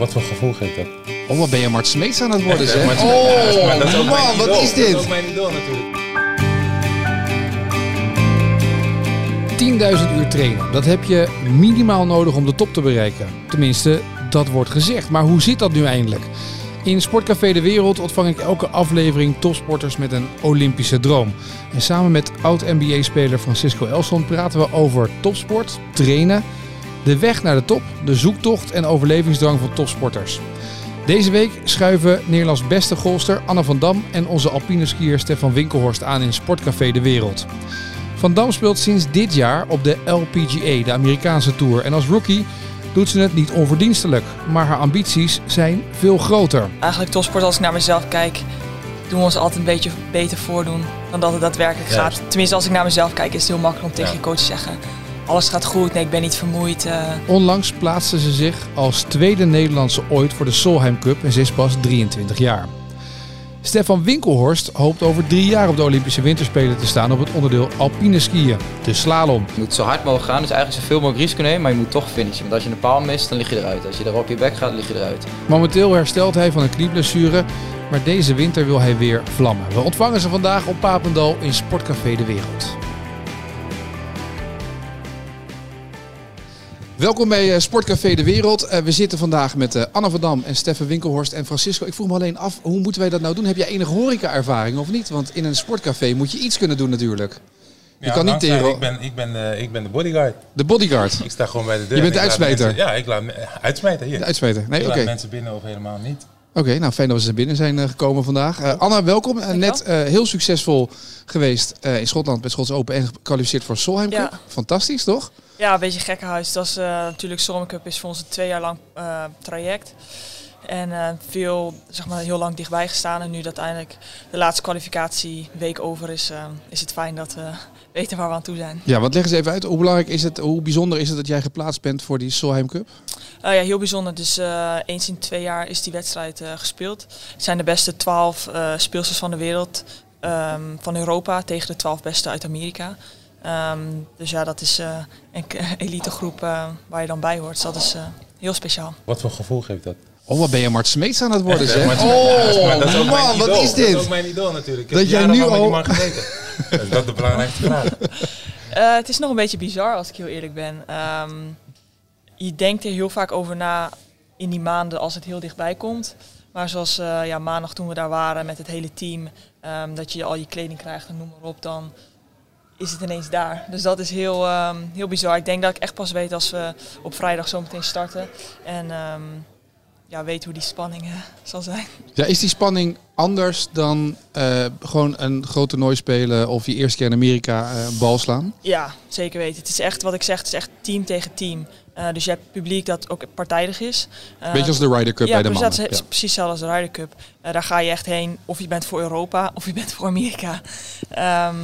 Wat voor gevoel geeft dat? Oh, wat ben je Mart Smeets aan het worden, zeg. Maar- Oh, maar dat is ook mijn man, wat idool. is Dat is dit? ook mijn idool natuurlijk. 10.000 uur trainen. Dat heb je minimaal nodig om de top te bereiken. Tenminste, dat wordt gezegd. Maar hoe zit dat nu eindelijk? In Sportcafé De Wereld ontvang ik elke aflevering topsporters met een Olympische droom. En samen met oud-NBA-speler Francisco Elson praten we over topsport, trainen, de weg naar de top, de zoektocht en overlevingsdrang van topsporters. Deze week schuiven Nederlands beste golster Anne van Dam en onze alpine skier Stefan Winkelhorst aan in Sportcafé De Wereld. Van Dam speelt sinds dit jaar op de LPGA, de Amerikaanse Tour. En als rookie doet ze het niet onverdienstelijk. Maar haar ambities zijn veel groter. Eigenlijk topsport, als ik naar mezelf kijk, doen we ons altijd een beetje beter voordoen dan dat het daadwerkelijk gaat. Tenminste, als ik naar mezelf kijk, is het heel makkelijk om tegen Ja. je coach te zeggen: alles gaat goed, nee, ik ben niet vermoeid. eh. Onlangs plaatste ze zich als tweede Nederlandse ooit voor de Solheim Cup en ze is pas 23 jaar. Stefan Winkelhorst hoopt over drie jaar op de Olympische Winterspelen te staan op het onderdeel alpine skiën, de slalom. Je moet zo hard mogelijk gaan, dus eigenlijk zoveel mogelijk risico nemen, maar je moet toch finishen. Want als je een paal mist, dan lig je eruit. Als je er op je bek gaat, lig je eruit. Momenteel herstelt hij van een knieblessure, maar deze winter wil hij weer vlammen. We ontvangen ze vandaag op Papendal in Sportcafé De Wereld. Welkom bij eh, Sportcafé De Wereld. Eh, we zitten vandaag met eh, Anne van Dam en Steffen Winkelhorst en Francisco. Ik vroeg me alleen af, hoe moeten wij dat nou doen? Heb jij enige horeca-ervaring of niet? Want in een sportcafé moet je iets kunnen doen natuurlijk. Je Ja, kan niet tegen Ik ben, ik, ben, ik ben de bodyguard. de bodyguard. Ik sta gewoon bij de deur. Je bent en de uitsmijter. mensen- ja, ik laat uitsmijter hier. De uitsmijter. Nee, oké. laat mensen binnen of helemaal niet. Oké, nou fijn dat we ze binnen zijn eh, gekomen vandaag. Eh, Anna, welkom. Eh, net heel succesvol geweest in Schotland bij Schots Open en gekwalificeerd voor Solheim Cup. Ja. Fantastisch, toch? Ja, een beetje gekkenhuis. Dat is natuurlijk Solomon Cup is voor ons een twee jaar lang traject. En veel, zeg maar, heel lang dichtbij gestaan. En nu dat eindelijk de laatste kwalificatieweek over is, is het fijn dat we weten waar we aan toe zijn. Ja, want leg eens even uit. Hoe belangrijk is het, hoe bijzonder is het dat jij geplaatst bent voor die Solheim Cup? Eh, ja, heel bijzonder. Dus eh, eens in twee jaar is die wedstrijd eh, gespeeld. Het zijn de beste twaalf eh speelsters van de wereld, ehm, van Europa, tegen de twaalf beste uit Amerika. Ehm, dus ja, dat is eh, een elitegroep eh, waar je dan bij hoort. Dus dat is eh, heel speciaal. Wat voor gevoel geeft dat? Oh, wat ben je Mart Smeets aan het worden, zeg. Oh, maar dat is ook mijn man, wat is Dat is ook dit? mijn idool natuurlijk. Ik Dat heb jij nu met die al- man gezeten. dat is dat de belangrijkste vraag. Eh, het is nog een beetje bizar als ik heel eerlijk ben. Ehm, je denkt er heel vaak over na in die maanden als het heel dichtbij komt. Maar zoals eh, ja, maandag toen we daar waren met het hele team, ehm, dat je al je kleding krijgt en noem maar op, dan is het ineens daar. Dus dat is heel, ehm, heel bizar. Ik denk dat ik echt pas weet als we op vrijdag zo meteen starten. En ehm, ja, weet hoe die spanning eh, zal zijn. Ja, is die spanning anders dan eh, gewoon een groot toernooi spelen of je eerste keer in Amerika eh, bal slaan? Ja, zeker weten. Het is echt wat ik zeg, het is echt team tegen team. Dus je hebt publiek dat ook partijdig is. Beetje als de Ryder Cup ja, bij de mannen. dat is Ja. precies hetzelfde als de Ryder Cup. Daar ga je echt heen, of je bent voor Europa, of je bent voor Amerika. Ehm,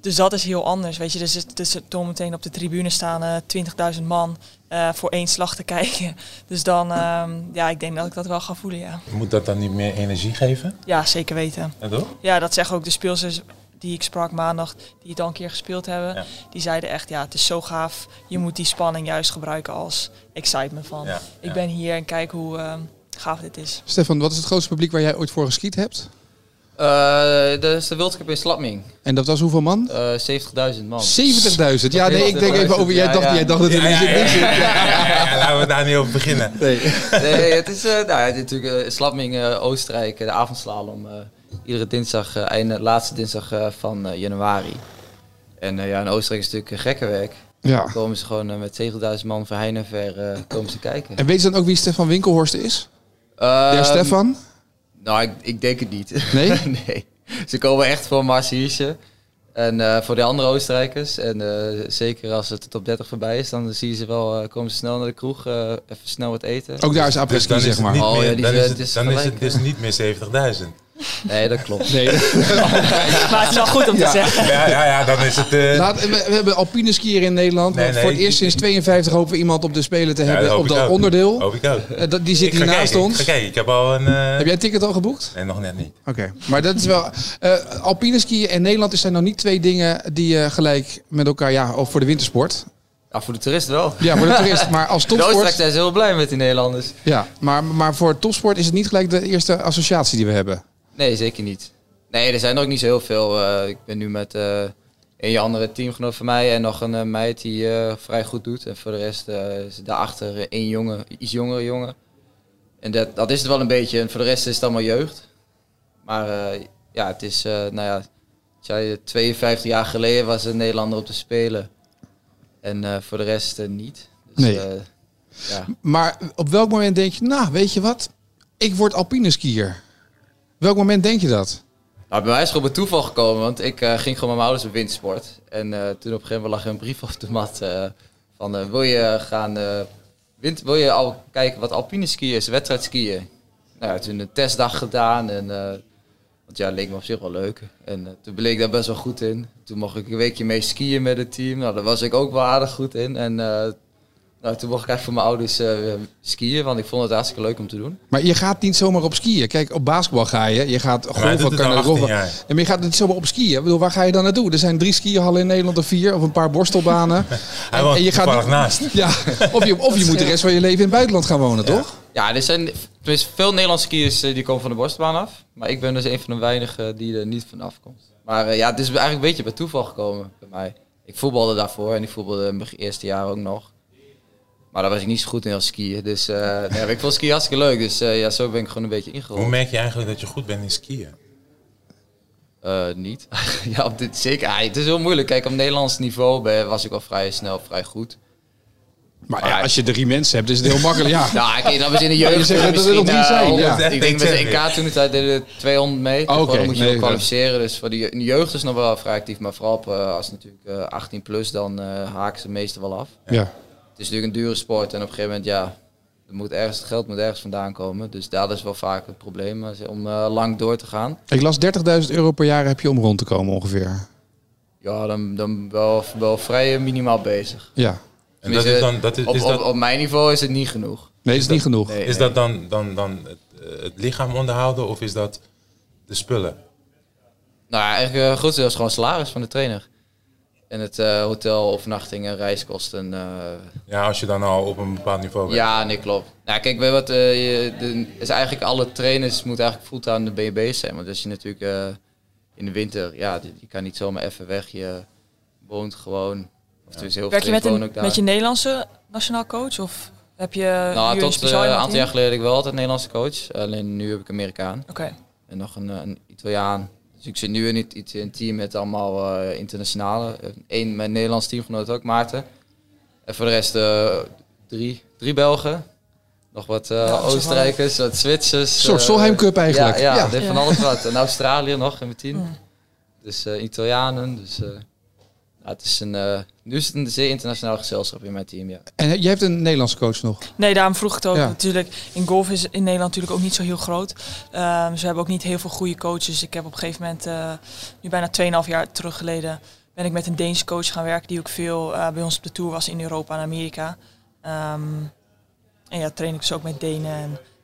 dus dat is heel anders, weet je. Dus is toen meteen op de tribune staan eh 20.000 man eh, voor één slag te kijken. Dus dan, ehm, ja, ik denk dat ik dat wel ga voelen, ja. Moet dat dan niet meer energie geven? Ja, zeker weten. Ja, toch? Ja, dat zeggen ook de speelsters die ik sprak maandag, die het al een keer gespeeld hebben. Ja. Die zeiden echt, ja, het is zo gaaf. Je moet die spanning juist gebruiken als excitement van. Ja, Ik ja. ben hier en kijk hoe ehm, gaaf dit is. Stefan, wat is het grootste publiek waar jij ooit voor geskiet hebt? Eh, dat is de World Cup in Slatming. En dat was hoeveel man? Eh 70.000 man. 70.000. Ja, nee, ik denk even over. Jij Ja, dacht, ja. jij dacht dat er Ja, niet ja, in. laten we daar niet over beginnen. Nee. Nee, het is, eh nou, ja, dit is natuurlijk Slatming, eh, Oostenrijk, de avondslalom. eh, iedere dinsdag, eh, einde, laatste dinsdag eh, van eh, januari. En eh, ja, in Oostenrijk is het natuurlijk een gekke werk. Ja. Dan komen ze gewoon eh, met 70.000 man van heine ver eh, komen ze kijken. En weet je dan ook wie Stefan Winkelhorst is? Der Ehm, Stefan? Nou, ik, ik denk het niet. Nee? nee. Ze komen echt voor Marciesje. En eh, voor de andere Oostenrijkers. En eh, zeker als het top 30 voorbij is, dan zie je ze wel, eh, komen ze snel naar de kroeg, eh, even snel wat eten. Ook daar is Dus apres is zeg maar. niet Oh, ja, meer, die dan is- het dan is het dus niet meer 70.000. Nee, dat klopt. Nee. Maar het is wel goed om te Ja. zeggen. Ja, ja, ja, dan is het... eh, Laat, we, we hebben alpine skier in Nederland. Nee, nee, voor het eerst sinds 52 hopen we iemand op de Spelen te ja, hebben op dat ook. onderdeel. Hoop ik ook. Eh, dat- die zit Ik hier naast kijken, ons. Ik ik heb al een... eh, Heb jij een ticket al geboekt? Nee, nog net niet. Oké, maar dat is wel. eh alpine skiën en Nederland zijn nog niet twee dingen die je gelijk met elkaar. Ja, of voor de wintersport. Ja, voor de toerist wel. Ja, voor de toerist. Maar als Oostenrijk topsport... zijn ze heel blij met die Nederlanders. Ja, maar, maar voor topsport is het niet gelijk de eerste associatie die we hebben. Nee, zeker niet. Nee, er zijn er ook niet zo heel veel. Eh, ik ben nu met eh, een andere teamgenoot van mij en nog een eh, meid die vrij goed doet. En voor de rest is daarachter één jongen, iets jongere jongen. En dat, dat is het wel een beetje. En voor de rest is het allemaal jeugd. Maar ja, het is, nou ja, zei, 52 jaar geleden was een Nederlander op te spelen. En voor de rest niet. Dus, Nee. ja. Maar op welk moment denk je, nou, weet je wat? Ik word alpine skier. Welk moment denk je dat? Nou, bij mij is het gewoon bij toeval gekomen, want ik eh, ging gewoon met mijn ouders op windsport. En eh, toen op een gegeven moment lag er een brief op de mat eh, van, wil je gaan, wind, wil je al kijken wat alpine skiën is, wedstrijd skiën? Nou ja, toen een testdag gedaan en, want ja, leek me op zich wel leuk. En toen bleek ik daar best wel goed in. Toen mocht ik een weekje mee skiën met het team, nou daar was ik ook wel aardig goed in. En nou, toen mocht ik eigenlijk voor mijn ouders eh, skiën, want ik vond het hartstikke leuk om te doen. Maar je gaat niet zomaar op skiën. Kijk, op basketbal ga je. Je gaat golven, al kan 18 golven. Ja, maar je gaat niet zomaar op skiën. Ik bedoel, waar ga je dan naartoe? Er zijn drie skihallen in Nederland of vier. Of een paar borstelbanen. Hij woont en je gaat naast. Ja, of je, of je moet de rest van je leven in het buitenland gaan wonen, toch? Ja, er zijn tenminste veel Nederlandse skiers eh, die komen van de borstbaan af. Maar ik ben dus een van de weinigen die er niet van afkomt. Maar eh, ja, het is eigenlijk een beetje bij toeval gekomen bij mij. Ik voetbalde daarvoor en ik voetbalde in mijn eerste jaar ook nog. Maar daar was ik niet zo goed in als skiën. Dus eh nee, ik vond skiën hartstikke leuk. Dus eh, ja, zo ben ik gewoon een beetje Hoe ingerold. merk je eigenlijk dat je goed bent in skiën? Eh, niet. ja, op dit, zeker. Ah, het is heel moeilijk. Kijk, op Nederlands niveau ben- was ik al vrij snel, vrij goed. Maar Maar- ja, als je drie mensen hebt, is het heel makkelijk. Ja. Nou, oké, dat was in de je jeugd. dat er misschien, nog drie zijn, 100. ja. Ik denk met de EK toen de tijd deden er 200 mee. Oh, dan moet je Nee, ook kwalificeren. Dus voor de je- in de jeugd is nog wel vrij actief. Maar vooral op, als het natuurlijk eh, 18 plus, dan eh, haken ze meestal wel af. ja. Het is natuurlijk een dure sport. En op een gegeven moment, ja, er moet ergens, het geld moet ergens vandaan komen. Dus dat is wel vaak het probleem eh, om eh, lang door te gaan. Ik las 30.000 euro per jaar heb je om rond te komen ongeveer. Ja, dan, dan wel, wel vrij minimaal bezig. Ja. En dat is dan, dat is, op, is, op, dat, op mijn niveau is het niet genoeg. Nee, dat is niet genoeg. Nee, is nee. dat dan, dan, dan het, eh, het lichaam onderhouden of is dat de spullen? Nou ja, eigenlijk uh, grootste deel is gewoon salaris van de trainer. En het eh, hotel, overnachtingen, reiskosten. eh, Ja, als je dan al op een bepaald niveau bent. ja, nee, klopt. Nou, kijk, weet je wat, eh, je, de, is eigenlijk alle trainers moeten eigenlijk fulltime de BNB zijn. Want als je natuurlijk eh, in de winter, ja, je, kan niet zomaar even weg. Je woont gewoon, of het is heel Werk je veel met, een, ook daar. met je Nederlandse nationaal coach? Of heb je nou, tot eh, een aantal jaar geleden ik wel altijd een Nederlandse coach. Alleen nu heb ik Amerikaan. Oké. En nog een, een Italiaan. Dus ik zit nu in, het- in een team met allemaal eh, internationale. Eén mijn Nederlands teamgenoot ook, Maarten. En voor de rest eh, drie, drie Belgen. Nog wat eh, Ja, Oostenrijkers, wat Zwitsers. Een soort eh, Solheim Cup eigenlijk. Ja, ja, Ja. dit van alles wat. En Australië nog in mijn team. Dus eh, Italianen. Dus, eh, ja, het is een, eh, nu is het een zeer internationaal gezelschap in mijn team, ja. En jij hebt een Nederlandse coach nog. Nee, daarom vroeg ik het ook. Ja. Natuurlijk, in golf is in Nederland natuurlijk ook niet zo heel groot. Ehm, ze hebben ook niet heel veel goede coaches. Ik heb op een gegeven moment, eh, nu bijna 2,5 jaar terug geleden, ben ik met een Deense coach gaan werken die ook veel eh, bij ons op de tour was in Europa en Amerika. Ehm, en ja, train ik dus ook met Denen. En, eh,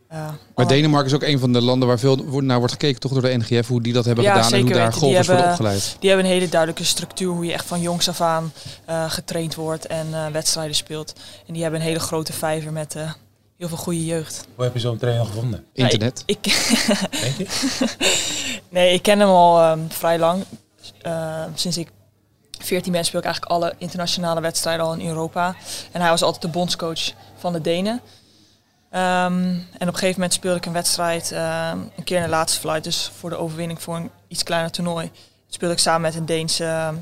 Maar Denemarken is ook een van de landen waar veel naar wordt gekeken, toch door de NGF, hoe die dat hebben Ja, gedaan en hoe daar golfers worden hebben- opgeleid. Die hebben een hele duidelijke structuur hoe je echt van jongs af aan eh, getraind wordt en eh, wedstrijden speelt. En die hebben een hele grote vijver met eh, heel veel goede jeugd. Hoe heb je zo'n trainer gevonden? Internet. Ik, Denk je? nee, ik ken hem al ehm, vrij lang. Eh, sinds ik 14 ben speel ik eigenlijk alle internationale wedstrijden al in Europa. En hij was altijd de bondscoach van de Denen. Ehm, en op een gegeven moment speelde ik een wedstrijd, ehm, een keer in de laatste flight, dus voor de overwinning voor een iets kleiner toernooi. Speelde ik samen met een Deense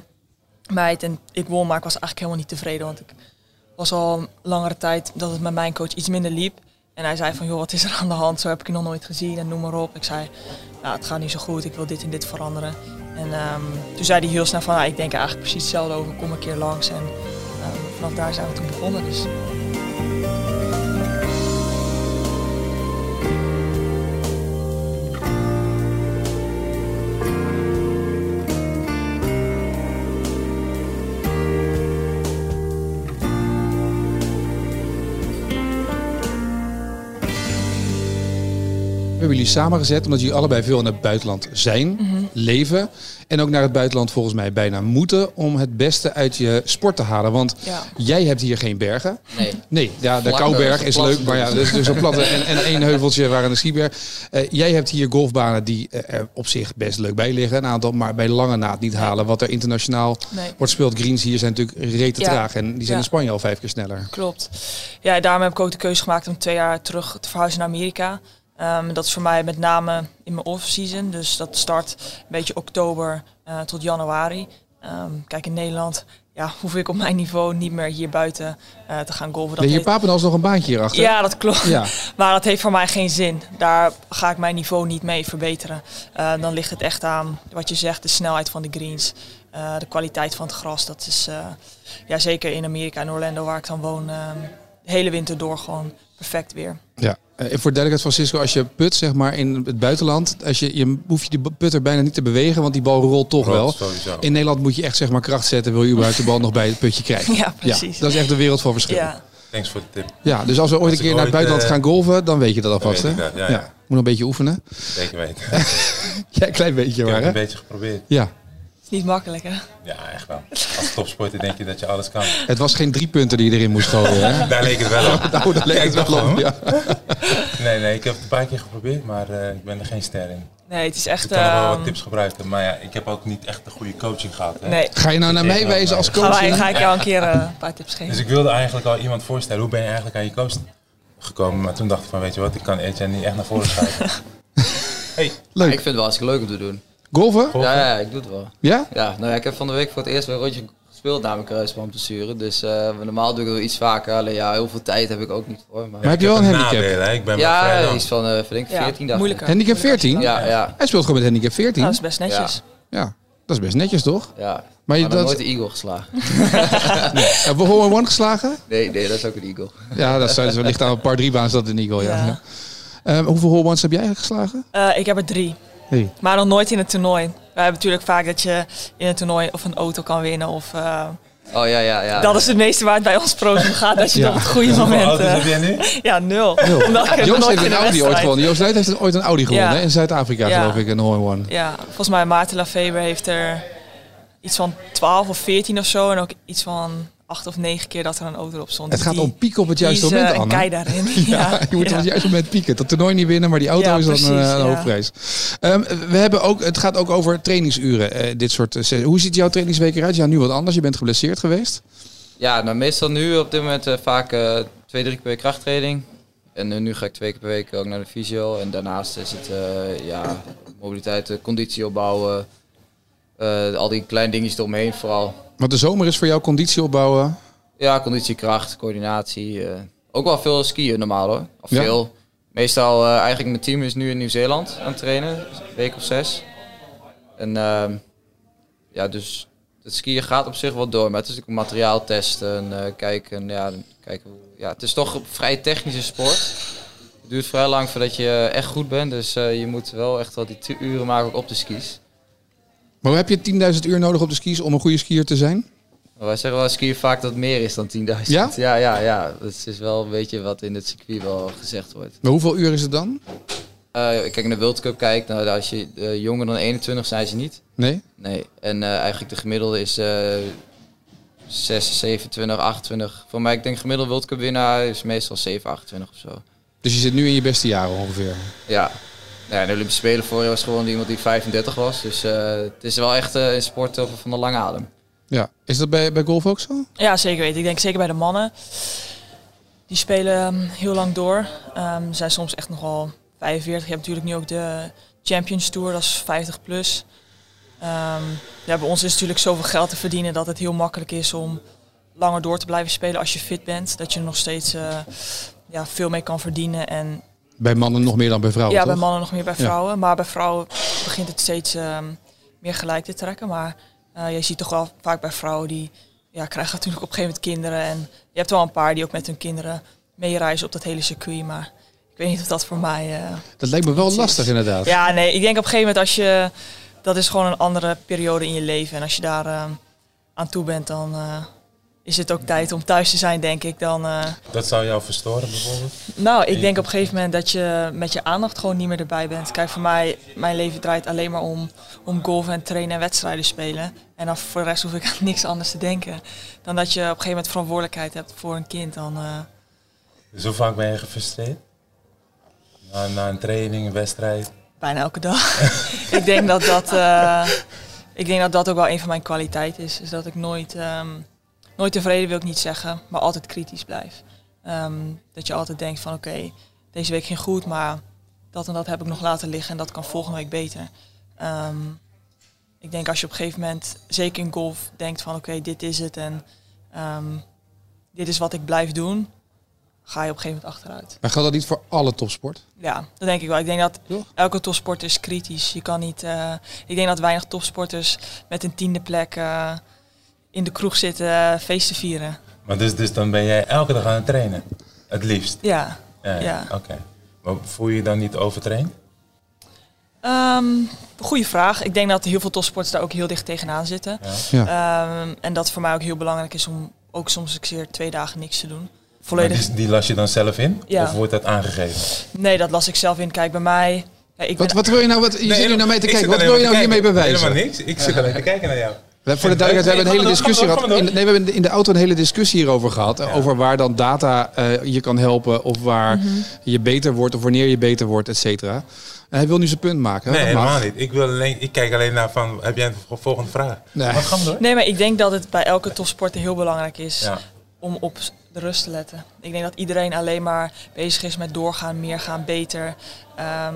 meid en ik won, maar ik was eigenlijk helemaal niet tevreden, want ik was al langere tijd dat het met mijn coach iets minder liep. En hij zei van, joh, wat is er aan de hand? Zo heb ik je nog nooit gezien en noem maar op. Ik zei, nou, het gaat niet zo goed, ik wil dit en dit veranderen. En ehm, toen zei hij heel snel van, ik denk eigenlijk precies hetzelfde over, kom een keer langs. En vanaf daar zijn we toen begonnen. Dus. Hebben jullie samengezet omdat jullie allebei veel in het buitenland zijn, Mhm. leven. En ook naar het buitenland volgens mij bijna moeten om het beste uit je sport te halen. Want Ja. jij hebt hier geen bergen. Nee. Nee, ja, de Kouberg is leuk, maar ja, dus. dat is dus een platte en, en één heuveltje waar aan de skiberg. Eh, jij hebt hier golfbanen die eh, er op zich best leuk bij liggen, een aantal, maar bij lange naad niet halen. Wat er internationaal Nee. wordt gespeeld, greens hier zijn natuurlijk rete Ja. traag en die zijn Ja. in Spanje al vijf keer sneller. Klopt. Ja, daarom heb ik ook de keuze gemaakt om twee jaar terug te verhuizen naar Amerika. Ehm, dat is voor mij met name in mijn off-season. Dus dat start een beetje oktober eh, tot januari. Ehm, kijk, in Nederland ja, hoef ik op mijn niveau niet meer hier buiten eh, te gaan golven. Dat hier heeft- Papendal nog een baantje hierachter. ja, dat klopt. Ja. Maar dat heeft voor mij geen zin. Daar ga ik mijn niveau niet mee verbeteren. Eh, dan ligt het echt aan wat je zegt, de snelheid van de greens, de kwaliteit van het gras. Dat is ja, zeker in Amerika en Orlando, waar ik dan woon, eh, de hele winter door gewoon perfect weer. Ja, Eh, voor duidelijkheid Francisco, als je put zeg maar in het buitenland, als je, je hoef je die putter bijna niet te bewegen, want die bal rolt toch wel. Sowieso. In Nederland moet je echt zeg maar kracht zetten, wil je überhaupt de bal nog bij het putje krijgen. Ja, precies. dat is echt de wereld van verschil. Ja, Ja, Thanks voor de tip. dus als we ooit Als een keer naar het buitenland eh, gaan golven, dan weet je dat alvast. Hè? dat, ja, ja. Moet nog een beetje oefenen. Zeker weten. Ja, een klein beetje Ik heb maar het hè? een beetje geprobeerd. Ja, niet makkelijk hè. Ja, echt wel. Als topsporter denk je dat je alles kan. het was geen drie punten die je erin moest gooien. Hè? Daar leek het wel op. Nou, dat leek Ja, het ik wel op. Ja. Nee, nee, ik heb het een paar keer geprobeerd, maar eh, ik ben er geen ster in. Nee, het is echt... Ik kan er wel wat ehm, tips gebruiken, maar ja, ik heb ook niet echt een goede coaching gehad. Hè? nee, Ga je nou naar mij als ga, coach? hè? ga ik jou een keer eh, een paar tips geven. Dus ik wilde eigenlijk al iemand voorstellen, hoe ben je eigenlijk aan je coach gekomen? Maar toen dacht ik van, weet je wat, ik kan Etienne niet echt naar voren schuiven. hey, Ik Leuk. vind het wel hartstikke leuk om te doen. Golven? Ja, ja, ik doe het wel. Ja? Ja, nou ja, ik heb van de week voor het eerst weer een rondje gespeeld na mijn kruisbandblessure. Dus eh, normaal doe ik het wel iets vaker. Alleen ja, heel veel tijd heb ik ook niet voor. Maar... Maar heb je wel een handicap? nadeel, hè? Ik ben maar Ja, iets van, eh denk ik, Ja, 14 dagen. moeilijker. Handicap 14? Ja, ja, Hij speelt gewoon met handicap 14. Nou, dat is best netjes. Ja, dat is best netjes toch? ja. Maar Maar je je nooit dat, de eagle geslagen. heb je hole in one geslagen? Nee, nee, dat is ook een eagle. Ja, dat is, dat ligt aan een paar drie baans dat in Eagle, ja. Ja. Ehm, hoeveel hole ones heb jij geslagen? Eh, ik heb er drie. Hey. Maar nog nooit in een toernooi. We hebben natuurlijk vaak dat je in een toernooi of een auto kan winnen. Of, eh, Oh ja, ja, ja. dat is het meeste waar het bij ons pro's om gaat. Dat je Ja. het op het goede Hoeveel moment... auto's eh, heb jij nu? ja, nul. Nul. Joost heeft een Audi ooit gewonnen. Joost Luit heeft ooit een Audi gewonnen Ja. hè? in Zuid-Afrika, Ja. geloof ik, een one. Ja, volgens mij Maarten Lafeber heeft er iets van 12 of 14 of zo. En ook iets van 8 of 9 keer dat er een auto op stond. Het gaat die- om pieken op het die juiste is, eh, moment, Anne. kei daarin. Ja, je moet op het juiste moment pieken. Dat toernooi niet winnen, maar die auto Ja, is dan precies, een, een ja. hoofdprijs. Ehm, we hebben ook, het gaat ook over trainingsuren. eh, dit soort, eh, se- hoe ziet jouw trainingsweek eruit? Ja, nu wat anders. Je bent geblesseerd geweest. Ja, nou meestal nu op dit moment eh, vaak eh, twee, drie keer per week krachttraining. En eh, nu ga ik twee keer per week ook naar de fysio. En daarnaast is het eh, ja, mobiliteit, eh, conditie opbouwen. Eh, al die kleine dingetjes eromheen vooral. Want de zomer is voor jou conditie opbouwen. Ja, conditie, kracht, coördinatie. eh, ook wel veel skiën normaal hoor. Of Ja? veel. Meestal, eh, eigenlijk mijn team is nu in Nieuw-Zeeland aan het trainen. Een week of zes. En ehm, ja, dus het skiën gaat op zich wel door. Maar het is ook materiaal testen en kijken. Ja, kijken ja, het is toch een vrij technische sport. Het duurt vrij lang voordat je echt goed bent. Dus je moet wel echt wel die uren maken op de skis. Maar heb je 10.000 uur nodig op de skis om een goede skier te zijn? Wij zeggen wel skiën vaak dat het meer is dan 10.000. Ja? Ja, ja, ja. Dat is wel een beetje wat in het circuit wel gezegd wordt. Maar hoeveel uur is het dan? Eh, kijk, in de World Cup kijkt, nou, als je eh, jonger dan 21 zijn ze niet. Nee? Nee. En eh, eigenlijk de gemiddelde is eh 6, 27, 28. Voor mij, ik denk gemiddelde World Cup winnaar is meestal 7, 28 of zo. Dus je zit nu in je beste jaren ongeveer. Ja. Ja, de Olympische Spelen jaar was gewoon iemand die 35 was. Dus eh, het is wel echt eh, een sport over van de lange adem. Ja. Is dat bij, bij golf ook zo? Ja, zeker weten. Ik denk zeker bij de mannen. Die spelen ehm, heel lang door. Ehm zijn soms echt nogal 45. Je hebt natuurlijk nu ook de Champions Tour, dat is 50 plus. Ehm, ja, bij ons is natuurlijk zoveel geld te verdienen dat het heel makkelijk is om langer door te blijven spelen als je fit bent. Dat je er nog steeds eh, ja, veel mee kan verdienen. En Bij mannen nog meer dan bij vrouwen, ja, toch? bij mannen nog meer bij Ja. vrouwen. Maar bij vrouwen begint het steeds ehm, meer gelijk te trekken. Maar eh, je ziet toch wel vaak bij vrouwen die ja, krijgen natuurlijk op een gegeven moment kinderen. En je hebt wel een paar die ook met hun kinderen meereizen op dat hele circuit. Maar ik weet niet of dat voor mij... eh, Dat lijkt me wel is. lastig inderdaad. Ja, nee, ik denk op een gegeven moment als je... Dat is gewoon een andere periode in je leven. En als je daar eh, aan toe bent, dan eh, is het ook tijd om thuis te zijn, denk ik. Dan, eh, Dat zou jou verstoren bijvoorbeeld? nou, ik denk op een gegeven moment dat je met je aandacht gewoon niet meer erbij bent. Kijk, voor mij, mijn leven draait alleen maar om, om golven en trainen en wedstrijden spelen. En dan voor de rest hoef ik aan niks anders te denken. Dan dat je op een gegeven moment verantwoordelijkheid hebt voor een kind. Dan, eh, Dus hoe vaak ben je gefrustreerd? Na, na een training, een wedstrijd? bijna elke dag. ik, denk dat dat, eh, ik denk dat dat ook wel een van mijn kwaliteiten is. Is dat ik nooit, ehm, nooit tevreden wil ik niet zeggen, maar altijd kritisch blijf. Ehm, dat je altijd denkt van oké, deze week ging goed, maar dat en dat heb ik nog laten liggen en dat kan volgende week beter. Ehm, ik denk als je op een gegeven moment, zeker in golf, denkt van oké, dit is het en ehm, dit is wat ik blijf doen, ga je op een gegeven moment achteruit. Maar geldt dat niet voor alle topsport? Ja, dat denk ik wel. Ik denk dat elke topsporter is kritisch. Je kan niet. eh, ik denk dat weinig topsporters met een tiende plek eh, in de kroeg zitten eh, feesten vieren. Maar dus, dus dan ben jij elke dag aan het trainen? Het liefst? Ja. Ja. Ja. Oké. Maar voel je je dan niet overtraind? Ehm goeie vraag. Ik denk dat heel veel topsporters daar ook heel dicht tegenaan zitten. Ja. Ja. Ehm, en dat voor mij ook heel belangrijk is om ook soms een keer twee dagen niks te doen. Maar Volledig. die, die las je dan zelf in? Ja. Of wordt dat aangegeven? Nee, dat las ik zelf in. Kijk, bij mij. Ja, ik ben, Wat, wat wil je nou, wat, je zit nu naar mij te kijken, wat wil je nou hiermee bewijzen? Helemaal niks. Ik zit alleen te kijken naar jou. We hebben voor de duidelijkheid, we hebben een hele discussie gehad. In, nee, we hebben in de auto een hele discussie hierover gehad. Ja. Over waar dan data eh, je kan helpen of waar Mhm. je beter wordt of wanneer je beter wordt, et cetera. En hij wil nu zijn punt maken. Nee, helemaal niet. Ik, wil alleen, ik kijk alleen naar van, heb jij een volgende vraag? Nee. Maar ga maar door. Nee, maar ik denk dat het bij elke topsporter heel belangrijk is. Ja. om op de rust te letten. Ik denk dat iedereen alleen maar bezig is met doorgaan, meer gaan, beter. Ehm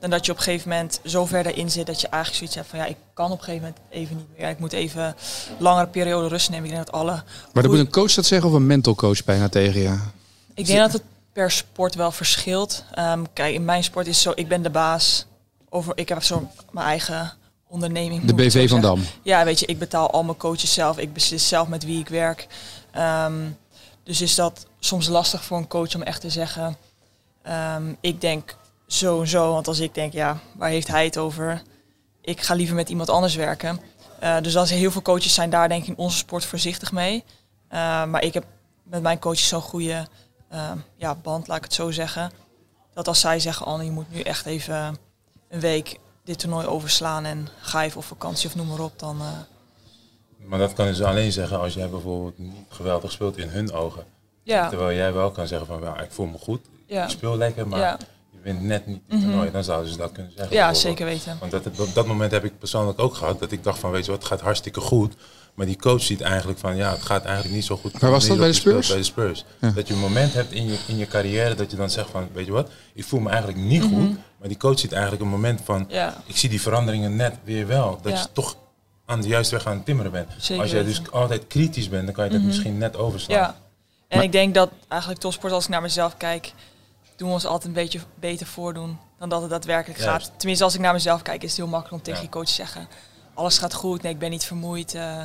dan dat je op een gegeven moment zo ver erin zit dat je eigenlijk zoiets hebt van ja, ik kan op een gegeven moment even niet meer. Ik moet even een langere periode rust nemen. Ik denk dat alle. Maar dan moet een coach dat zeggen of een mental coach bijna tegen je. Ik denk dat het per sport wel verschilt. Ehm, kijk, in mijn sport is zo, ik ben de baas. Over, ik heb zo mijn eigen onderneming. De BV van. Dam. Ja, weet je, ik betaal al mijn coaches zelf. Ik beslis zelf met wie ik werk. Ehm, dus is dat soms lastig voor een coach om echt te zeggen... ehm, ik denk zo en zo. Want als ik denk, ja, waar heeft hij het over? Ik ga liever met iemand anders werken. Eh, dus als er heel veel coaches zijn daar denk ik in onze sport voorzichtig mee. Eh, maar ik heb met mijn coaches zo'n goede ehm, ja, band, laat ik het zo zeggen. Dat als zij zeggen, Anne, je moet nu echt even een week dit toernooi overslaan en ga even op vakantie of noem maar op, dan... eh, Maar dat kan je dus alleen zeggen als jij bijvoorbeeld niet geweldig speelt in hun ogen. ja, Terwijl jij wel kan zeggen van, ja, ik voel me goed, ja, ik speel lekker, maar ja, wint net niet het Mhm. toernooi. Dan zouden ze dat kunnen zeggen. ja, zeker weten. Want dat, op dat moment heb ik persoonlijk ook gehad, dat ik dacht van, weet je wat, het gaat hartstikke goed. Maar die coach ziet eigenlijk van, ja, het gaat eigenlijk niet zo goed. Waar was dat, bij de je speelt, Spurs? Bij de Spurs. Ja. Dat je een moment hebt in je, in je carrière dat je dan zegt van, weet je wat, ik voel me eigenlijk niet Mhm. goed. Maar die coach ziet eigenlijk een moment van, Ja, ik zie die veranderingen net weer wel. Dat Ja. je toch aan de juiste weg aan het timmeren bent. Zeker Als jij dus weten. altijd kritisch bent, dan kan je dat Mhm. misschien net overslaan. ja. En Maar- ik denk dat eigenlijk topsport, als ik naar mezelf kijk, doen we ons altijd een beetje beter voordoen dan dat het daadwerkelijk gaat. Tenminste, als ik naar mezelf kijk, is het heel makkelijk om tegen Ja. je coach te zeggen, alles gaat goed, nee, ik ben niet vermoeid. eh,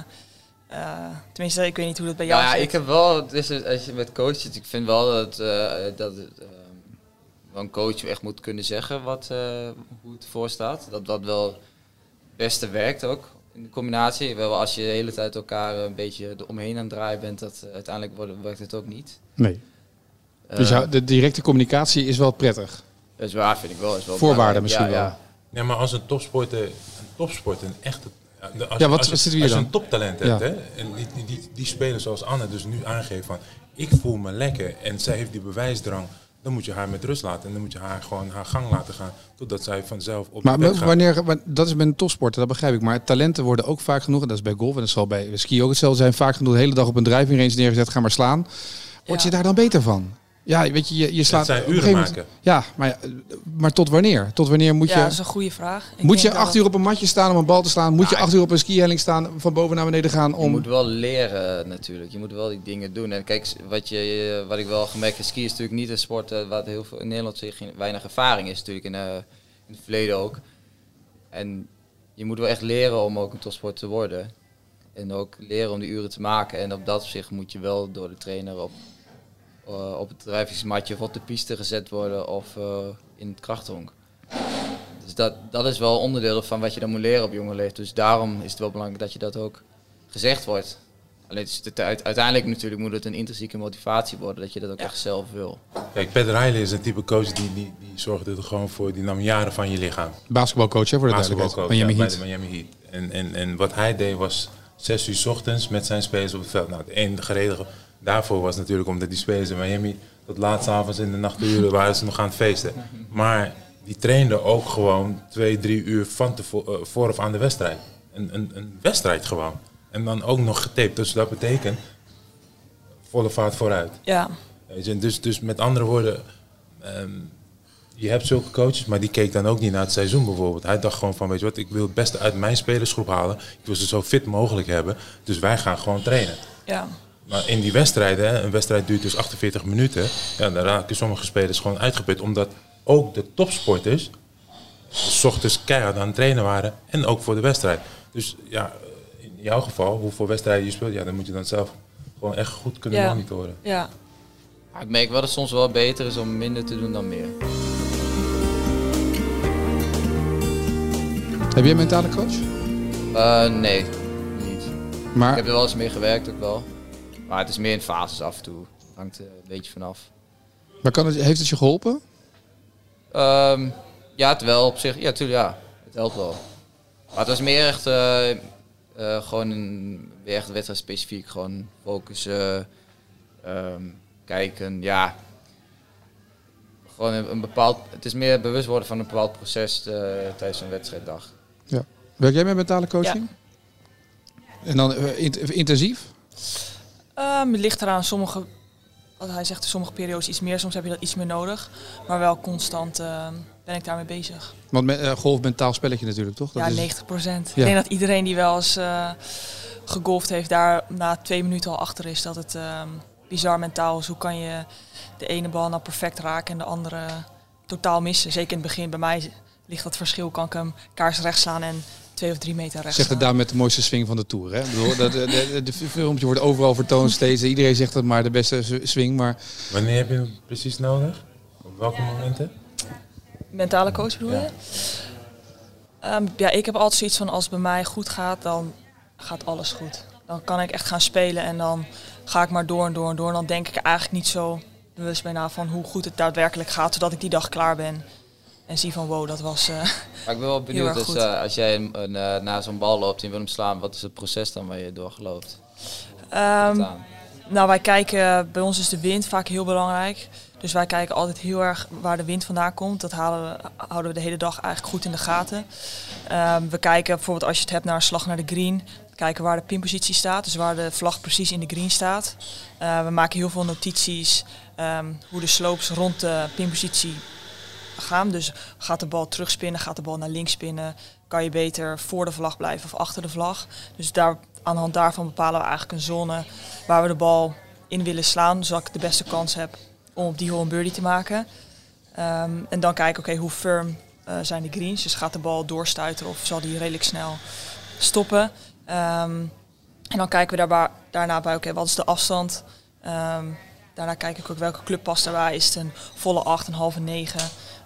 eh, tenminste, ik weet niet hoe dat bij jou Nou ja, zit. ik heb wel, dus als je met coach zit, ik vind wel dat, eh, dat een coach echt moet kunnen zeggen wat, eh, hoe het ervoor staat. Dat dat wel het beste werkt ook in de combinatie. Wel, als je de hele tijd elkaar een beetje omheen aan het draaien bent, dat, uiteindelijk wordt, werkt het ook niet. Nee. Dus ja, de directe communicatie is wel prettig. Dat is waar, vind ik wel. Is wel Voorwaarde misschien ja, Ja. Nee, maar als een topsporter, een topsporter, een echte... Als, Ja, wat- als, wat zitten we als hier je dan? een toptalent Ja. hebt, hè, en die, die, die, die spelen zoals Anne dus nu aangeeft van, ik voel me lekker en zij heeft die bewijsdrang, dan moet je haar met rust laten en dan moet je haar gewoon haar gang laten gaan, totdat zij vanzelf op Maar de weg gaat. wanneer, wa- dat is bij een topsporter, dat begrijp ik. Maar talenten worden ook vaak genoeg, en dat is bij golf en dat zal bij ski ook hetzelfde zijn, vaak genoeg de hele dag op een driving range neergezet, ga maar slaan. Word Ja. je daar dan beter van? Ja, weet je, je, je slaat... Een uren moment- maken. Ja, maar, ja, maar tot wanneer? Tot wanneer moet ja, je... dat is een goede vraag. Ik Moet je dat acht uur op een matje staan om een bal te slaan? Moet je acht uur op een skihelling staan, van boven naar beneden gaan Je om... moet wel leren natuurlijk. Je moet wel die dingen doen. En kijk, wat, je, wat ik wel gemerkt heb, ski is natuurlijk niet een sport eh, wat heel veel in Nederland zich weinig ervaring is natuurlijk in, eh, in het verleden ook. En je moet wel echt leren om ook een topsport te worden. En ook leren om die uren te maken. En op dat opzicht moet je wel door de trainer op, eh, op het drijvingsmatje of op de piste gezet worden of eh, in het krachthonk. Dus dat, dat is wel onderdeel van wat je dan moet leren op jonge leeftijd. Dus daarom is het wel belangrijk dat je dat ook gezegd wordt. Alleen is het uit- uiteindelijk natuurlijk moet het een intrinsieke motivatie worden dat je dat ook echt zelf wil. Kijk, Pat Riley is een type coach die, die, die zorgde er gewoon voor. Die nam jaren van je lichaam. Basketbalcoach hè, voor de. Basketbalcoach, Miami ja, Heat. bij de Miami Heat. En, en, en wat hij deed was zes uur 's ochtends met zijn spelers op het veld. Nou, de enige reden daarvoor was natuurlijk omdat die spelers in Miami tot laat 's avonds in de nachturen waren ze nog aan het feesten. Maar die trainde ook gewoon twee, drie uur van tevoren eh, vooraf aan de wedstrijd. Een, een, een wedstrijd gewoon. En dan ook nog getaped. Dus dat betekent volle vaart vooruit. Ja, dus, dus met andere woorden, ehm, je hebt zulke coaches, maar die keek dan ook niet naar het seizoen bijvoorbeeld. Hij dacht gewoon van, weet je wat, ik wil het beste uit mijn spelersgroep halen. Ik wil ze zo fit mogelijk hebben, dus wij gaan gewoon trainen. ja, Maar in die wedstrijden, een wedstrijd duurt dus 48 minuten, ja, dan raken sommige spelers gewoon uitgeput. Omdat ook de topsporters s ochtends keihard aan het trainen waren en ook voor de wedstrijd. Dus ja, in jouw geval, hoeveel wedstrijden je speelt, ja, dan moet je dan zelf gewoon echt goed kunnen Ja. monitoren. ja. Maar ik merk wel dat het soms wel beter is om minder te doen dan meer. Heb jij een mentale coach? Eh, nee, niet. Ik Maar heb er wel eens mee gewerkt ook wel. Maar het is meer in fases af en toe. Hangt er een beetje vanaf. maar kan het, heeft het je geholpen? Ehm, ja, het wel op zich. Ja, tuurlijk, ja. Het helpt wel. Maar het was meer echt eh, eh, gewoon een, weer echt wedstrijd specifiek. Gewoon focussen, ehm, kijken, ja. Gewoon een, een bepaald, het is meer bewust worden van een bepaald proces eh, tijdens een wedstrijddag. Ja. Werk jij met mentale coaching? En dan int- intensief? Ehm, het ligt eraan, sommige, wat hij zegt, sommige periodes iets meer, soms heb je dat iets meer nodig. Maar wel constant ehm, ben ik daarmee bezig. Want met, eh, golf mentaal spelletje natuurlijk, toch? Dat ja, is- 90 procent. Ja. Ik denk dat iedereen die wel eens eh, gegolfd heeft, daar na twee minuten al achter is dat het ehm, bizar mentaal is. Hoe kan je de ene bal nou perfect raken en de andere totaal missen? Zeker in het begin, bij mij ligt dat verschil. Kan ik hem kaars rechts slaan en twee of drie meter rechts Zegt het daar met de mooiste swing van de Tour. Hè? Ik bedoel, dat, de, de, de filmpje wordt overal vertoond steeds. Iedereen zegt het maar de beste swing. Maar Wanneer heb je hem precies nodig? Op welke momenten? Mentale coach bedoel Ja. je? Ehm, ja, ik heb altijd zoiets van als het bij mij goed gaat, dan gaat alles goed. Dan kan ik echt gaan spelen en dan ga ik maar door en door en door. En dan denk ik eigenlijk niet zo bewust bij na van hoe goed het daadwerkelijk gaat, zodat ik die dag klaar ben. En zie van wow, dat was... eh, Maar ik ben wel benieuwd, dus, als jij een, een, eh, na zo'n bal loopt en wil hem slaan, wat is het proces dan waar je door gelooft? Ehm. Nou, wij kijken, bij ons is de wind vaak heel belangrijk. Dus wij kijken altijd heel erg waar de wind vandaan komt. Dat halen we, houden we de hele dag eigenlijk goed in de gaten. Ehm, we kijken bijvoorbeeld als je het hebt naar een slag naar de green. Kijken waar de pinpositie staat, dus waar de vlag precies in de green staat. We maken heel veel notities ehm, hoe de slopes rond de pinpositie gaan. Dus gaat de bal terugspinnen, gaat de bal naar links spinnen. Kan je beter voor de vlag blijven of achter de vlag. Dus daar, aan de hand daarvan bepalen we eigenlijk een zone waar we de bal in willen slaan. Zodat ik de beste kans heb om op die hole een birdie te maken. Ehm, en dan kijken, oké, hoe firm eh, zijn de greens? Dus gaat de bal doorstuiten of zal die redelijk snel stoppen? Ehm, en dan kijken we daarbij, daarna bij, oké, wat is de afstand? Ehm, daarna kijk ik ook welke club past daarbij. Is het een volle 8, een halve 9?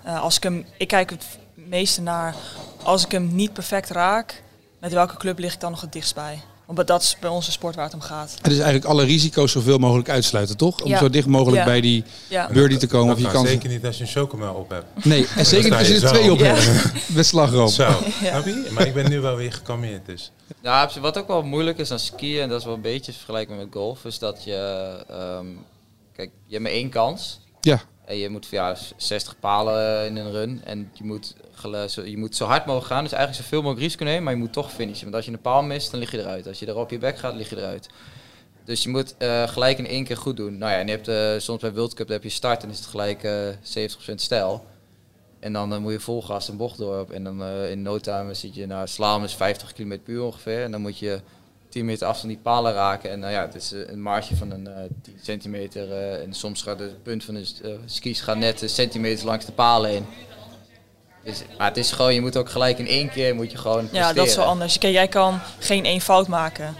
Eh, als ik, hem, ik kijk het meeste naar, als ik hem niet perfect raak, met welke club lig ik dan nog het dichtst bij? Want dat is bij onze sport waar het om gaat. het is eigenlijk alle risico's zoveel mogelijk uitsluiten, toch? Om Ja. zo dicht mogelijk Ja. bij die Ja, birdie te komen. Dat Of je kan kan... zeker niet als je een chocomel op hebt. Nee, en zeker niet als je er twee op Ja. hebt. Met slagroom. Zo? Maar ik ben nu wel weer gekalmeerd dus. Ja, zich, wat ook wel moeilijk is aan skiën, en dat is wel een beetje vergelijkbaar met golf, is dat je, ehm, kijk, je hebt maar één kans. Ja, En je moet ja, 60 palen in een run. En je moet, je moet zo hard mogelijk gaan. Dus eigenlijk zoveel mogelijk risico nemen, maar je moet toch finishen. Want als je een paal mist, dan lig je eruit. Als je er op je bek gaat, lig je eruit. Dus je moet eh, gelijk in één keer goed doen. Nou ja, en je hebt, eh, soms bij World Cup heb je start en is het gelijk eh 70% stijl. En dan eh, moet je vol gas een bocht door. En dan eh, in no time zit je naar slaan is 50 km per uur ongeveer. En dan moet je 10 meter afstand die palen raken. En nou ja, het is eh, een marge van een eh 10 centimeter. eh, en soms gaat het punt van de eh, skis gaat net eh, centimeters langs de palen heen. Dus, maar het is gewoon, je moet ook gelijk in één keer moet je gewoon ja dat is wel anders. Kijk, jij kan geen één fout maken.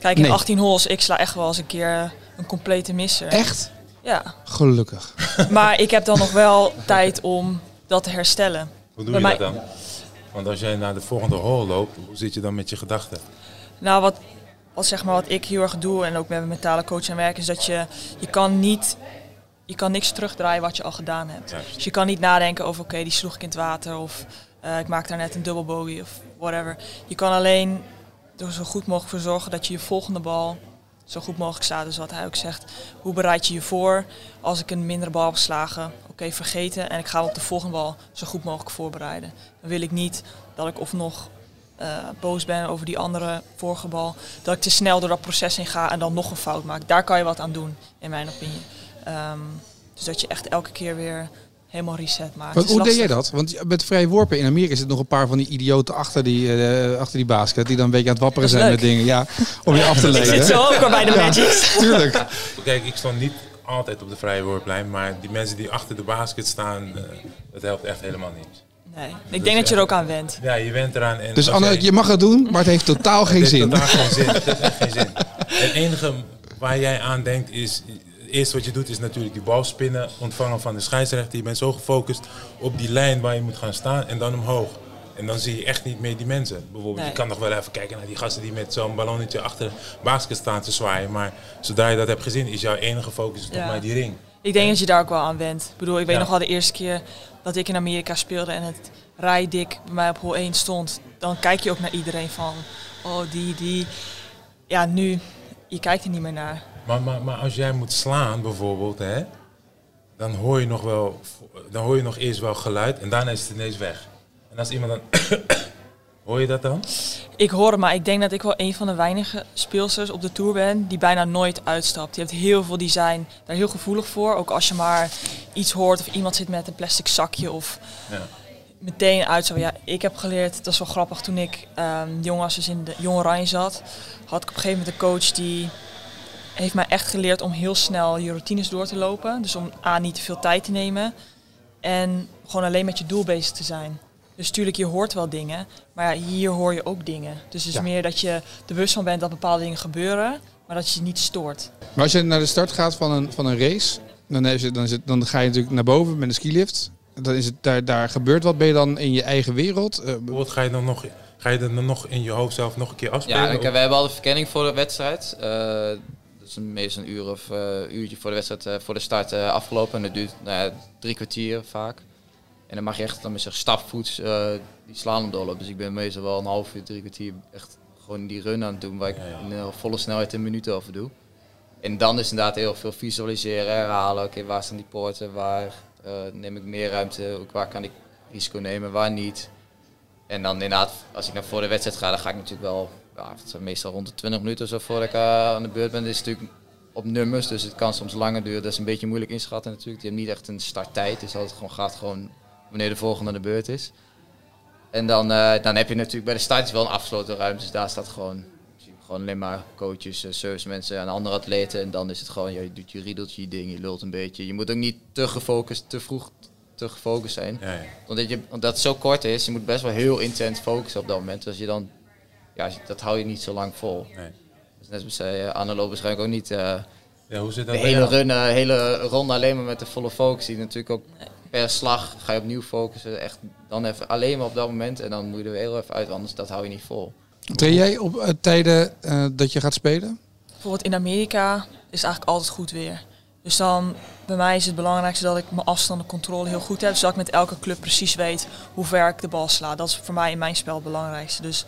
Kijk, in Nee. 18 holes, ik sla echt wel eens een keer een complete misser. echt? Ja, Gelukkig. maar ik heb dan nog wel tijd om dat te herstellen. Hoe doe Bij je mij- dat dan? Want als jij naar de volgende hole loopt, hoe zit je dan met je gedachten? Nou, wat wat, zeg maar, wat ik heel erg doe en ook met mijn mentale coach aan werk, is dat je, je kan niet, je kan niks terugdraaien wat je al gedaan hebt. Dus je kan niet nadenken over, oké, die sloeg ik in het water of eh, ik maak daar net een dubbel bogey of whatever. Je kan alleen er zo goed mogelijk voor zorgen dat je je volgende bal zo goed mogelijk staat. Dus wat hij ook zegt, hoe bereid je je voor als ik een mindere bal heb geslagen? Oké, vergeten en ik ga op de volgende bal zo goed mogelijk voorbereiden. Dan wil ik niet dat ik of nog eh, boos ben over die andere vorige bal, dat ik te snel door dat proces heen ga en dan nog een fout maak. Daar kan je wat aan doen, in mijn opinie. Ehm, dus dat je echt elke keer weer helemaal reset maakt. Hoe deed jij dat? Want met vrije worpen in Amerika zitten nog een paar van die idioten achter die, eh, achter die basket. Die dan een beetje aan het wapperen zijn met dingen. Ja, om je af te Ik zit leiden. zo ook al bij de Magic. Tuurlijk. Kijk, ik stond niet altijd op de vrije worplijn, maar die mensen die achter de basket staan, eh, dat helpt echt helemaal niet. Nee, ik denk dat je er ook aan went. Ja, je went eraan. En Dus Anne, jij- je mag het doen, maar het heeft totaal geen Het heeft zin. totaal geen zin. Het heeft echt geen zin. Het enige waar jij aan denkt is... Het eerste wat je doet is natuurlijk die bal spinnen, ontvangen van de scheidsrechter. Je bent zo gefocust op die lijn waar je moet gaan staan en dan omhoog. En dan zie je echt niet meer die mensen. Bijvoorbeeld, Nee. je kan nog wel even kijken naar die gasten die met zo'n ballonnetje achter de basket staan te zwaaien. Maar zodra je dat hebt gezien, is jouw enige focus Ja. maar die ring. Ik denk dat je daar ook wel aan went. Ik bedoel, ik weet Ja. nog wel de eerste keer dat ik in Amerika speelde en het rijdik bij mij op hol 1 stond. Dan kijk je ook naar iedereen van, oh die, die. Ja, nu, je kijkt er niet meer naar. Maar, maar, maar als jij moet slaan bijvoorbeeld, hè, dan hoor je nog wel, dan hoor je nog eerst wel geluid en daarna is het ineens weg. En als iemand dan, hoor je dat dan? Ik hoor het, maar ik denk dat ik wel een van de weinige speelsters op de Tour ben die bijna nooit uitstapt. Je hebt heel veel die zijn daar heel gevoelig voor. Ook als je maar iets hoort of iemand zit met een plastic zakje of Ja. meteen uit zo. Ja, ik heb geleerd, dat is wel grappig, toen ik ehm jong was, dus in de Jong Oranje zat, had ik op een gegeven moment een coach die heeft mij echt geleerd om heel snel je routines door te lopen. Dus om A, niet te veel tijd te nemen en gewoon alleen met je doel bezig te zijn. Dus tuurlijk, je hoort wel dingen, maar ja, hier hoor je ook dingen. Dus het is Ja. meer dat je er bewust van bent dat bepaalde dingen gebeuren, maar dat je je niet stoort. Maar als je naar de start gaat van een, van een race, dan, is het, dan, is het, dan ga je natuurlijk naar boven met een skilift. Dan is het, daar, daar gebeurt wat. Ben je dan in je eigen wereld? Eh, Bijvoorbeeld ga je dan nog, ga je dan nog in je hoofd zelf nog een keer afspelen? Ja, we hebben al de verkenning voor de wedstrijd. Eh, dat is meestal een uur of eh, uurtje voor de wedstrijd, eh, voor de start eh, afgelopen. En dat duurt nou ja, drie kwartier vaak. En dan mag je echt dan met stapvoets eh die slaan doorlopen. Dus ik ben meestal wel een half uur, drie kwartier echt gewoon die run aan het doen. Waar ik in volle snelheid een minuut over doe. En dan is inderdaad heel veel visualiseren, herhalen. Oké, waar staan die poorten? Waar eh, neem ik meer ruimte? Ook waar kan ik risico nemen, waar niet? En dan inderdaad, als ik naar voor de wedstrijd ga, dan ga ik natuurlijk wel, ja, het zijn meestal rond de 20 minuten of zo voordat ik eh, aan de beurt ben. Dit is natuurlijk op nummers, dus het kan soms langer duren. Dat is een beetje moeilijk inschatten natuurlijk. Je hebt niet echt een starttijd, dus altijd gewoon gaat gewoon wanneer de volgende aan de beurt is. En dan, eh, dan heb je natuurlijk bij de start is wel een afgesloten ruimte, dus daar staat gewoon, gewoon alleen maar coaches, eh, servicemensen en andere atleten. En dan is het gewoon, ja, je doet je riedeltje, je ding, je lult een beetje. Je moet ook niet te gefocust, te vroeg te gefocust zijn. Ja, ja. Omdat, je, omdat het zo kort is, je moet best wel heel intens focussen op dat moment. Dus je dan, ja, dat hou je niet zo lang vol. Nee. Dus net zoals zei, uh, Anne waarschijnlijk ook niet eh, Ja, hoe zit dat de hele run, hele ronde alleen maar met de volle focus. Die natuurlijk ook per slag ga je opnieuw focussen. Echt dan even alleen maar op dat moment en dan moet je er heel even uit, anders dat hou je niet vol. train jij op eh, tijden eh, dat je gaat spelen? Bijvoorbeeld in Amerika is het eigenlijk altijd goed weer. Dus dan, bij mij is het belangrijkste dat ik mijn afstandencontrole heel goed heb. Zodat ik met elke club precies weet hoe ver ik de bal sla. Dat is voor mij in mijn spel het belangrijkste. Dus,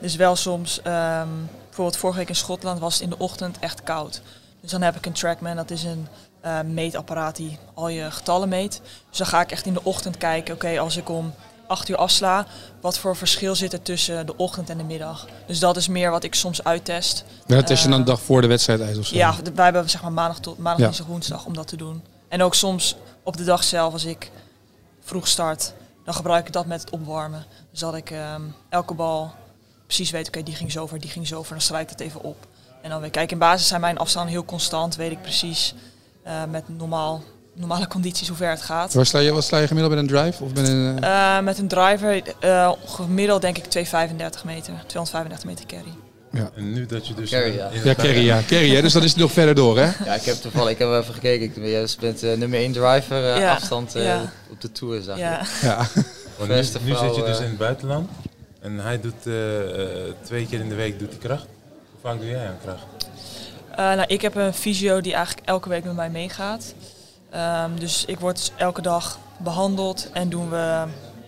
dus wel soms, ehm, bijvoorbeeld vorige week in Schotland was het in de ochtend echt koud. Dus dan heb ik een Trackman, dat is een eh, meetapparaat die al je getallen meet. Dus dan ga ik echt in de ochtend kijken, oké, als ik om 8 uur afsla, wat voor verschil zit er tussen de ochtend en de middag. Dus dat is meer wat ik soms uittest. Ja, dat is je dan een Eh, dag voor de wedstrijd uit of zo. Ja, de- wij hebben zeg maar maandag tot maandag, Ja. dinsdag, woensdag om dat te doen. En ook soms op de dag zelf, als ik vroeg start, dan gebruik ik dat met het opwarmen. Dus dat ik ehm, elke bal precies weet, oké, die ging zo ver, die ging zo ver, dan schrijf ik het even op. En dan weer, kijk, in basis zijn mijn afstanden heel constant, weet ik precies eh, met normaal, normale condities hoe ver het gaat. Waar sla je, wat sla je gemiddeld met een drive? Of met een, eh, Eh, met een driver, eh, gemiddeld denk ik 235 meter, 235 meter carry. En nu dat je dus... Carry, ja. ja, carry, ja, carry, hè? Dus dan is het nog verder door, hè? Ja, ik heb toevallig, ik heb even gekeken. Ik, jij bent nummer 1 driver Ja, afstand eh, ja. op de Tour, zag Ja. ik. Ja. Want nu, nu zit je dus in het buitenland en hij doet twee keer in de week doet hij kracht. Hoe vaak doe jij aan kracht? Uh, nou, ik heb een fysio die eigenlijk elke week met mij meegaat. Um, dus ik word elke dag behandeld en doen we,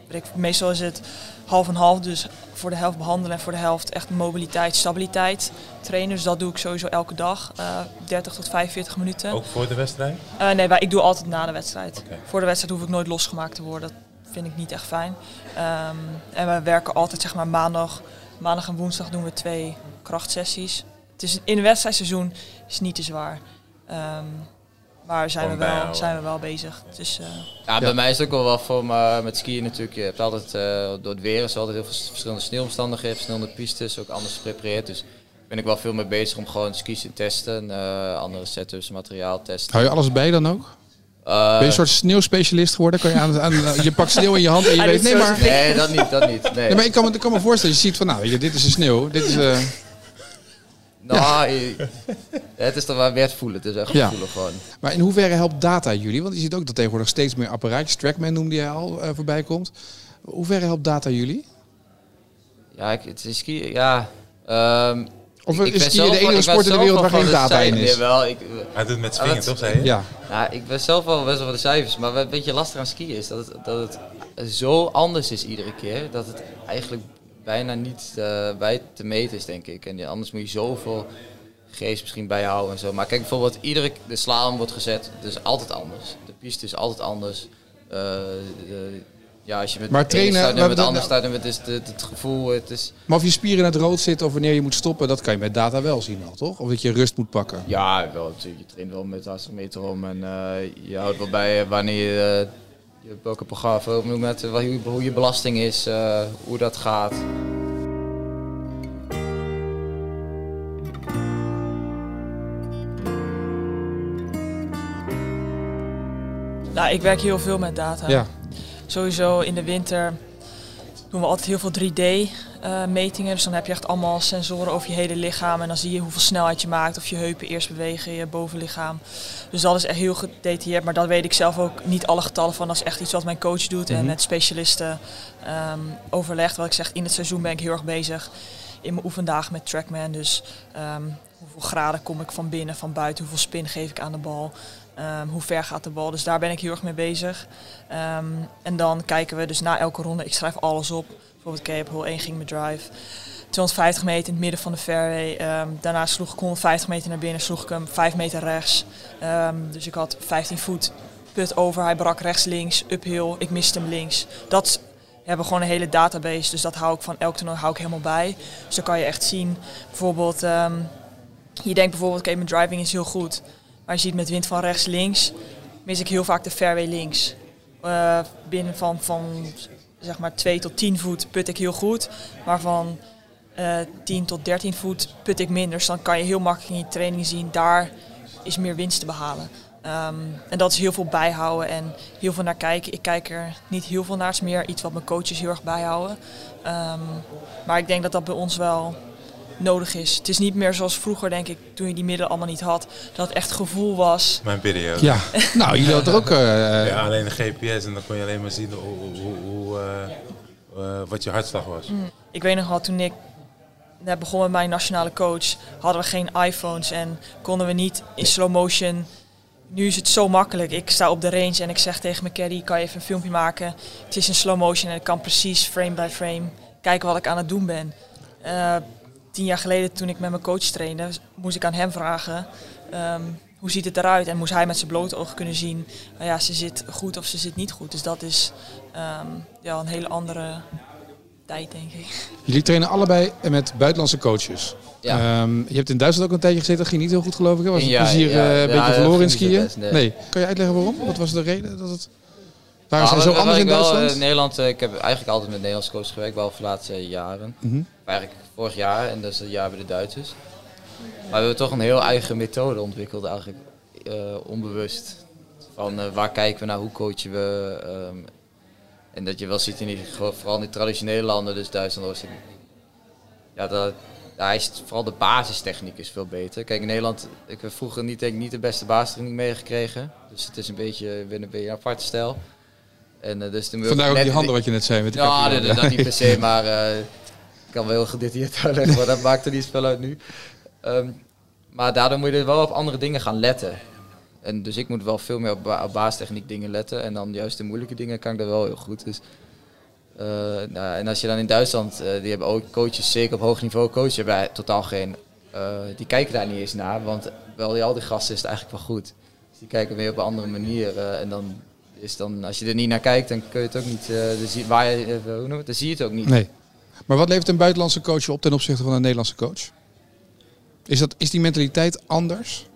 ik, meestal is het half en half, dus voor de helft behandelen en voor de helft echt mobiliteit, stabiliteit trainen. Dus dat doe ik sowieso elke dag, uh, 30 tot 45 minuten. Ook voor de wedstrijd? Uh, nee, maar ik doe altijd na de wedstrijd. Okay. Voor de wedstrijd hoef ik nooit losgemaakt te worden, dat vind ik niet echt fijn. Um, en we werken altijd zeg maar maandag, maandag en woensdag doen we twee krachtsessies. Het is in een wedstrijdseizoen is niet te zwaar. Um, maar zijn we, wel, zijn we wel bezig. Dus, uh, ja, bij mij is het ook wel wat voor me met skiën natuurlijk. Je hebt altijd, uh, door het weer is altijd heel veel verschillende sneeuwomstandigheden, verschillende pistes, ook anders geprepareerd. Dus ben ik wel veel mee bezig om gewoon skis te testen, uh, andere setups, materiaal testen. Hou je alles bij dan ook? Uh, ben je een soort sneeuwspecialist geworden? Kan je, aan, aan, je pakt sneeuw in je hand en je weet... Nee, maar... nee, dat niet. Dat niet nee. nee maar ik kan, me, ik kan me voorstellen, je ziet van nou, dit is de sneeuw. Dit is... Nou, ja. het is toch wel weer voelen. Het is echt ja. voelen gewoon. Maar in hoeverre helpt data jullie? Want je ziet ook dat tegenwoordig steeds meer apparaatjes, Trackman noemde jij al, uh, voorbij komt. Hoe ver helpt data jullie? Ja, ik, het is ja. Um, of ik, is skiën de enige sport in de wereld waar geen data in is? Wel, ik, Hij doet met swingen, toch, zei je? Ja. ja. Ik ben zelf wel best wel van de cijfers, maar een beetje lastig aan skiën is dat het, dat het zo anders is iedere keer. Dat het eigenlijk bijna niet uh, bij te meten is, denk ik. En ja, anders moet je zoveel geest misschien bijhouden en zo. Maar kijk, bijvoorbeeld, iedere de slalom wordt gezet, dus altijd anders. De piste is altijd anders. Uh, de, ja, als je met maar trainen, staat en met anders staat, het is het, het gevoel, het is... Maar of je spieren in het rood zitten of wanneer je moet stoppen, dat kan je met data wel zien al, toch? Of dat je rust moet pakken. Ja, wel natuurlijk. Je traint wel met hartstikke om en uh, je houdt wel bij wanneer je je hebt welke programma, met hoe, hoe je belasting is, uh, hoe dat gaat. Nou, ik werk heel veel met data. Ja. Sowieso in de winter doen we altijd heel veel 3D uh, metingen. Dus dan heb je echt allemaal sensoren over je hele lichaam. En dan zie je hoeveel snelheid je maakt. Of je heupen eerst bewegen, je bovenlichaam. Dus dat is echt heel gedetailleerd. Maar dat weet ik zelf ook niet alle getallen van. Dat is echt iets wat mijn coach doet. En mhm. met specialisten um, overlegt. Wat ik zeg, in het seizoen ben ik heel erg bezig. In mijn oefendagen met Trackman. Dus um, hoeveel graden kom ik van binnen, van buiten. Hoeveel spin geef ik aan de bal. Um, hoe ver gaat de bal? Dus daar ben ik heel erg mee bezig. Um, en dan kijken we dus na elke ronde, ik schrijf alles op. Bijvoorbeeld Cape Hole 1 ging mijn drive. 250 meter in het midden van de fairway. Um, daarna sloeg ik 150 meter naar binnen, sloeg ik hem 5 meter rechts. Um, dus ik had 15 voet put over, hij brak rechts, links, uphill, ik miste hem links. Dat hebben gewoon een hele database, dus dat hou ik van elk toernooi hou ik helemaal bij. Dus dan kan je echt zien, bijvoorbeeld, um, je denkt bijvoorbeeld, oké, mijn driving is heel goed. Maar je ziet met wind van rechts, links, mis ik heel vaak de fairway links. Uh, binnen van, van zeg maar 2 tot 10 voet put ik heel goed. Maar van uh, eh, 10 tot 13 voet put ik minder. Dus dan kan je heel makkelijk in je training zien, daar is meer winst te behalen. Um, en dat is heel veel bijhouden en heel veel naar kijken. Ik kijk er niet heel veel naar, het is meer iets wat mijn coaches heel erg bijhouden. Um, maar ik denk dat dat bij ons wel nodig is. Het is niet meer zoals vroeger, denk ik, toen je die middelen allemaal niet had. Dat het echt gevoel was. Mijn periode. Ja, nou, jullie hadden er ook... Uh, ja, alleen de GPS en dan kon je alleen maar zien hoe, hoe, hoe uh, uh, wat je hartslag was. Mm. Ik weet nog wel, toen ik net begon met mijn nationale coach, hadden we geen iPhones en konden we niet in slow motion... Nu is het zo makkelijk. Ik sta op de range en ik zeg tegen mijn caddy, kan je even een filmpje maken? Het is in slow motion en ik kan precies frame by frame kijken wat ik aan het doen ben tien jaar geleden toen ik met mijn coach trainde, moest ik aan hem vragen um, hoe ziet het eruit? En moest hij met zijn blote ogen kunnen zien, nou ja, ze zit goed of ze zit niet goed. Dus dat is um, ja, een hele andere tijd, denk ik. Jullie trainen allebei met buitenlandse coaches. Ja. Um, je hebt in Duitsland ook een tijdje gezeten, dat ging niet heel goed geloof ik. Was het ja, plezier ja, uh, een beetje verloren in skiën? nee. nee. Kan je uitleggen waarom? Wat was de reden dat het... Waren nou, zo anders in Duitsland? Wel, uh, Nederland, uh, ik heb eigenlijk altijd met Nederlandse coaches gewerkt, wel voor de laatste jaren. Mm -hmm. Eigenlijk vorig jaar en dat is het jaar bij de Duitsers. Maar we hebben toch een heel eigen methode ontwikkeld, eigenlijk uh, onbewust. Van uh, waar kijken we naar, hoe coachen we. Um, en dat je wel ziet in die, vooral in die traditionele landen, dus Duitsland, Oostenrijk. Ja, dat, daar is vooral de basistechniek is veel beter. Kijk, in Nederland, ik heb vroeger niet, denk, niet de beste basistechniek meegekregen. Dus het is een beetje, een beetje een aparte stijl. En, uh, dus Vandaar ook die handen wat je net zei. Met ja, dat, dat niet per se, maar uh, ik kan wel heel gedetailleerd uitleggen, maar dat maakt er niet veel uit nu. Ehm, maar daardoor moet je er wel op andere dingen gaan letten. En dus ik moet wel veel meer op, ba op baastechniek dingen letten. En dan juist de moeilijke dingen kan ik er wel heel goed. Dus, eh, nou, en als je dan in Duitsland, eh, die hebben ook coaches, zeker op hoog niveau coaches, hebben wij totaal geen... eh, die kijken daar niet eens naar, want wel die, al die gasten is het eigenlijk wel goed. Dus die kijken weer op een andere manier. eh, en dan is dan, als je er niet naar kijkt, dan kun je het ook niet... eh, dan, zie, waar je, eh, hoe noem het? dan zie je het ook niet. Nee. Maar wat levert een buitenlandse coach op ten opzichte van een Nederlandse coach? Is, dat, is die mentaliteit anders?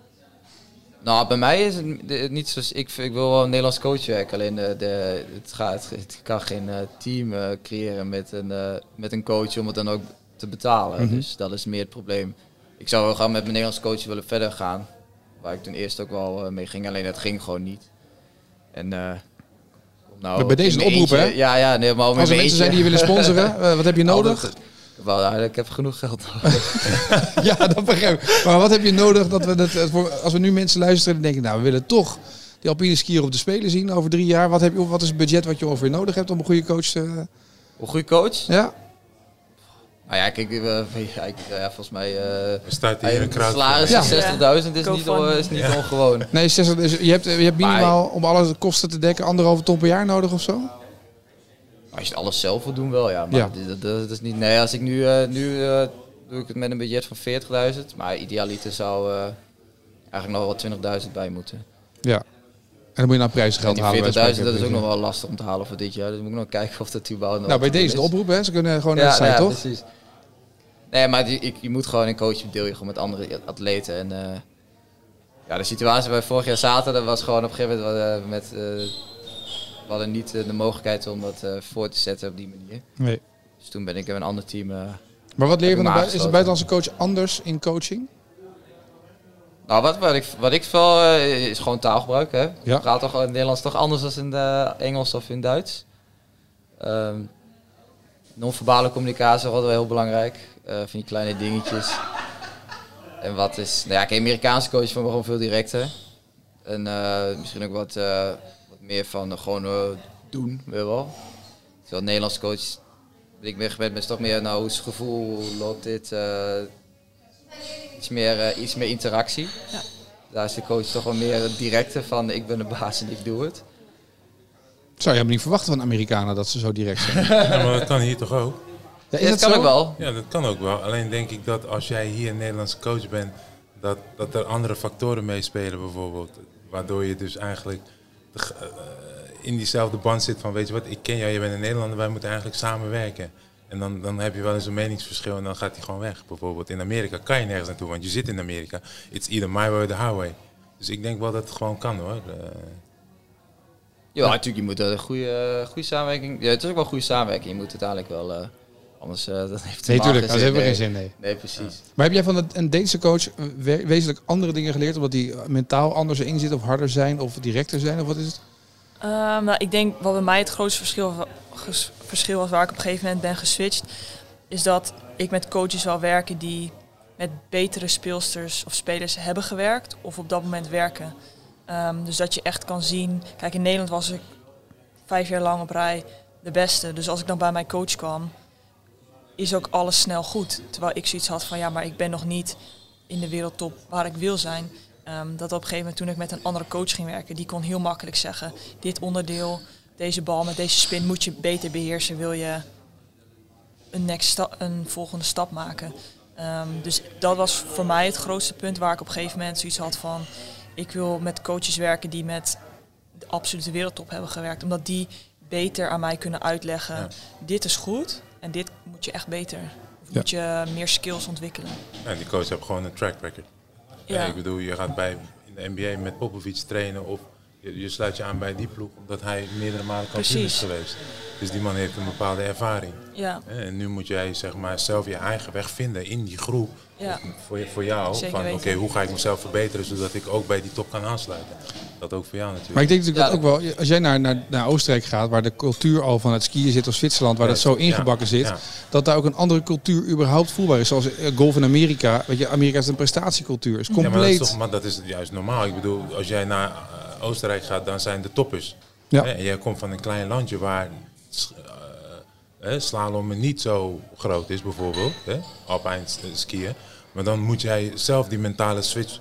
Nou, bij mij is het niet zoals ik. Ik wil wel een Nederlands coach werken. Alleen de, de, het, gaat, het kan geen eh, team creëren met een, met een coach om het dan ook te betalen. Mhm. Dus dat is meer het probleem. Ik zou wel gaan met mijn Nederlands coach willen verder gaan. Waar ik toen eerst ook wel mee ging. Alleen dat ging gewoon niet. En, eh, nou Bij deze een oproep, hè? Ja, ja, nee, maar om Als er mensen zijn die je willen sponsoren, eh, wat heb je nodig? Altijd- Wel, ja, ik heb genoeg geld. ja, dat begrijp ik. Maar wat heb je nodig dat we dat, eh, als we nu mensen luisteren en denken, nou, we willen toch die alpine skier op de Spelen zien over drie jaar. Wat, heb je, wat is het budget wat je ongeveer nodig hebt om een goede coach te... Een goede coach? Ja? Nou ja, kijk, eh, ja, ik- ja, volgens mij... eh, Er staat hier een salaris Ja. van 60.000 is Go niet, on- is niet ongewoon. Nee, 60, dus je hebt, je hebt minimaal om alle kosten te dekken anderhalve ton per jaar nodig of zo? Als je het alles zelf wil doen, wel ja. Maar Ja. Dat, dat, dat is niet. Nee, als ik nu. eh, nu eh, doe ik het met een budget van 40.000. Maar idealiter zou eh, eigenlijk nog wel 20.000 bij moeten. Ja. En dan moet je naar die halen. 40.000 bij dat is ook nog wel lastig om te halen voor dit jaar. Dus moet ik nog kijken of dat überhaupt nog Nou, bij deze de is. oproep, hè? Ze kunnen gewoon naar de Ja, site, nou ja, toch? precies. Nee, maar die, ik, je moet gewoon een coach deel je gewoon met andere atleten. En eh, ja, de situatie waar we vorig jaar zaten, dat was gewoon op een gegeven moment eh, met. eh, we hadden niet de mogelijkheid om dat voor te zetten op die manier. Nee. Dus toen ben ik in een ander team. Maar wat leer je van de Is de buitenlandse coach anders in coaching? Nou, wat, wat, ik, wat ik eh, is gewoon taalgebruik. Hè? Ja. Praat toch in het Nederlands toch anders dan in de Engels of in Duits. Ehm non-verbale communicatie is altijd wel heel belangrijk. Eh van die kleine dingetjes. En wat is... Nou ja, kijk, Amerikaanse coach van gewoon veel directer. En eh, misschien ook wat, eh, wat meer van gewoon doen, weet wel. Terwijl Nederlandse coach, ben ik meer gewend is toch meer, nou, hoe is het gevoel, hoe loopt dit? iets, meer, iets meer interactie. Ja. Daar is de coach toch wel meer het directe van, ik ben de baas en ik doe het. Zou je helemaal niet verwachten van Amerikanen dat ze zo direct zijn. Ja, maar dat kan hier toch ook? Ja, Ja, dat kan zo? ook wel. Ja, dat kan ook wel. Alleen denk ik dat als jij hier een Nederlandse coach bent, dat, dat er andere factoren meespelen bijvoorbeeld. Waardoor je dus eigenlijk de eh, in diezelfde band zit van, weet je wat, ik ken jou, je bent een Nederlander, wij moeten eigenlijk samenwerken. En dan, dan heb je wel eens een meningsverschil en dan gaat hij gewoon weg. Bijvoorbeeld in Amerika kan je nergens naartoe, want je zit in Amerika. It's either my way or the highway. Dus ik denk wel dat het gewoon kan hoor. Eh, Ja, natuurlijk, je moet een goede, goede samenwerking... Ja, het is ook wel een goede samenwerking. Je moet uiteindelijk wel... eh, anders uh, dat heeft Nee, tuurlijk. Dat geen heeft zin. geen zin, nee. Nee, precies. Maar heb jij van een- een Deense coach eh, we- wezenlijk andere dingen geleerd? Omdat die eh, mentaal anders in zit of harder zijn of directer zijn? Of wat is het? Ehm, nou, ik denk wat bij mij het grootste verschil, verschil was waar ik op een gegeven moment ben geswitcht, is dat ik met coaches wil werken die met betere speelsters of spelers hebben gewerkt of op dat moment werken. Ehm, dus dat je echt kan zien. Kijk, in Nederland was ik vijf jaar lang op rij de beste. Dus als ik dan bij mijn coach kwam, is ook alles snel goed. Terwijl ik zoiets had van ja, maar ik ben nog niet in de wereldtop waar ik wil zijn. Ehm, dat op een gegeven moment toen ik met een andere coach ging werken, die kon heel makkelijk zeggen: dit onderdeel, deze bal met deze spin moet je beter beheersen, wil je een, next een volgende stap maken. Ehm, dus dat was voor mij het grootste punt waar ik op een gegeven moment zoiets had van: ik wil met coaches werken die met de absolute wereldtop hebben gewerkt, omdat die beter aan mij kunnen uitleggen: Ja. dit is goed en dit moet je echt beter. Of Ja. moet je meer skills ontwikkelen. ja, die coach heeft gewoon een track record. Ja. Ja. ik bedoel, je gaat bij in de NBA met Popovic trainen of je, je sluit je aan bij die ploeg omdat hij meerdere malen kampioen is geweest. Dus die man heeft een bepaalde ervaring. Ja. En nu moet jij zeg maar zelf je eigen weg vinden in die groep. ja. Voor, voor jou. Zeker van oké, hoe ga ik mezelf verbeteren zodat ik ook bij die top kan aansluiten. Dat ook voor jou natuurlijk. Maar ik denk natuurlijk Ja. dat ook wel, als jij naar, naar, naar Oostenrijk gaat, waar de cultuur al van het skiën zit, of Zwitserland, waar dat zo Ja, ingebakken zit, ja. dat daar ook een andere cultuur überhaupt voelbaar is. Zoals eh, golf in Amerika. Weet je, Amerika is een prestatiecultuur. Is Ja, maar, dat is compleet. toch, maar dat is juist normaal. Ik bedoel, als jij naar eh, Oostenrijk gaat, dan zijn de toppers. Ja. Hè, En jij komt van een klein landje waar eh, hè, slalom niet zo groot is, bijvoorbeeld. Hè, alpijn s- skiën. Maar dan moet jij zelf die mentale switch,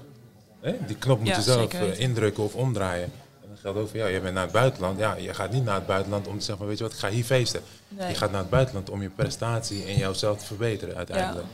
hè, die knop moet Ja, je zelf zeker eh, indrukken of omdraaien. En dat geldt ook voor jou. Je bent naar het buitenland. Ja, je gaat niet naar het buitenland om te zeggen van weet je wat, ik ga hier feesten. Nee. Je gaat naar het buitenland om je prestatie en jouzelf te verbeteren uiteindelijk.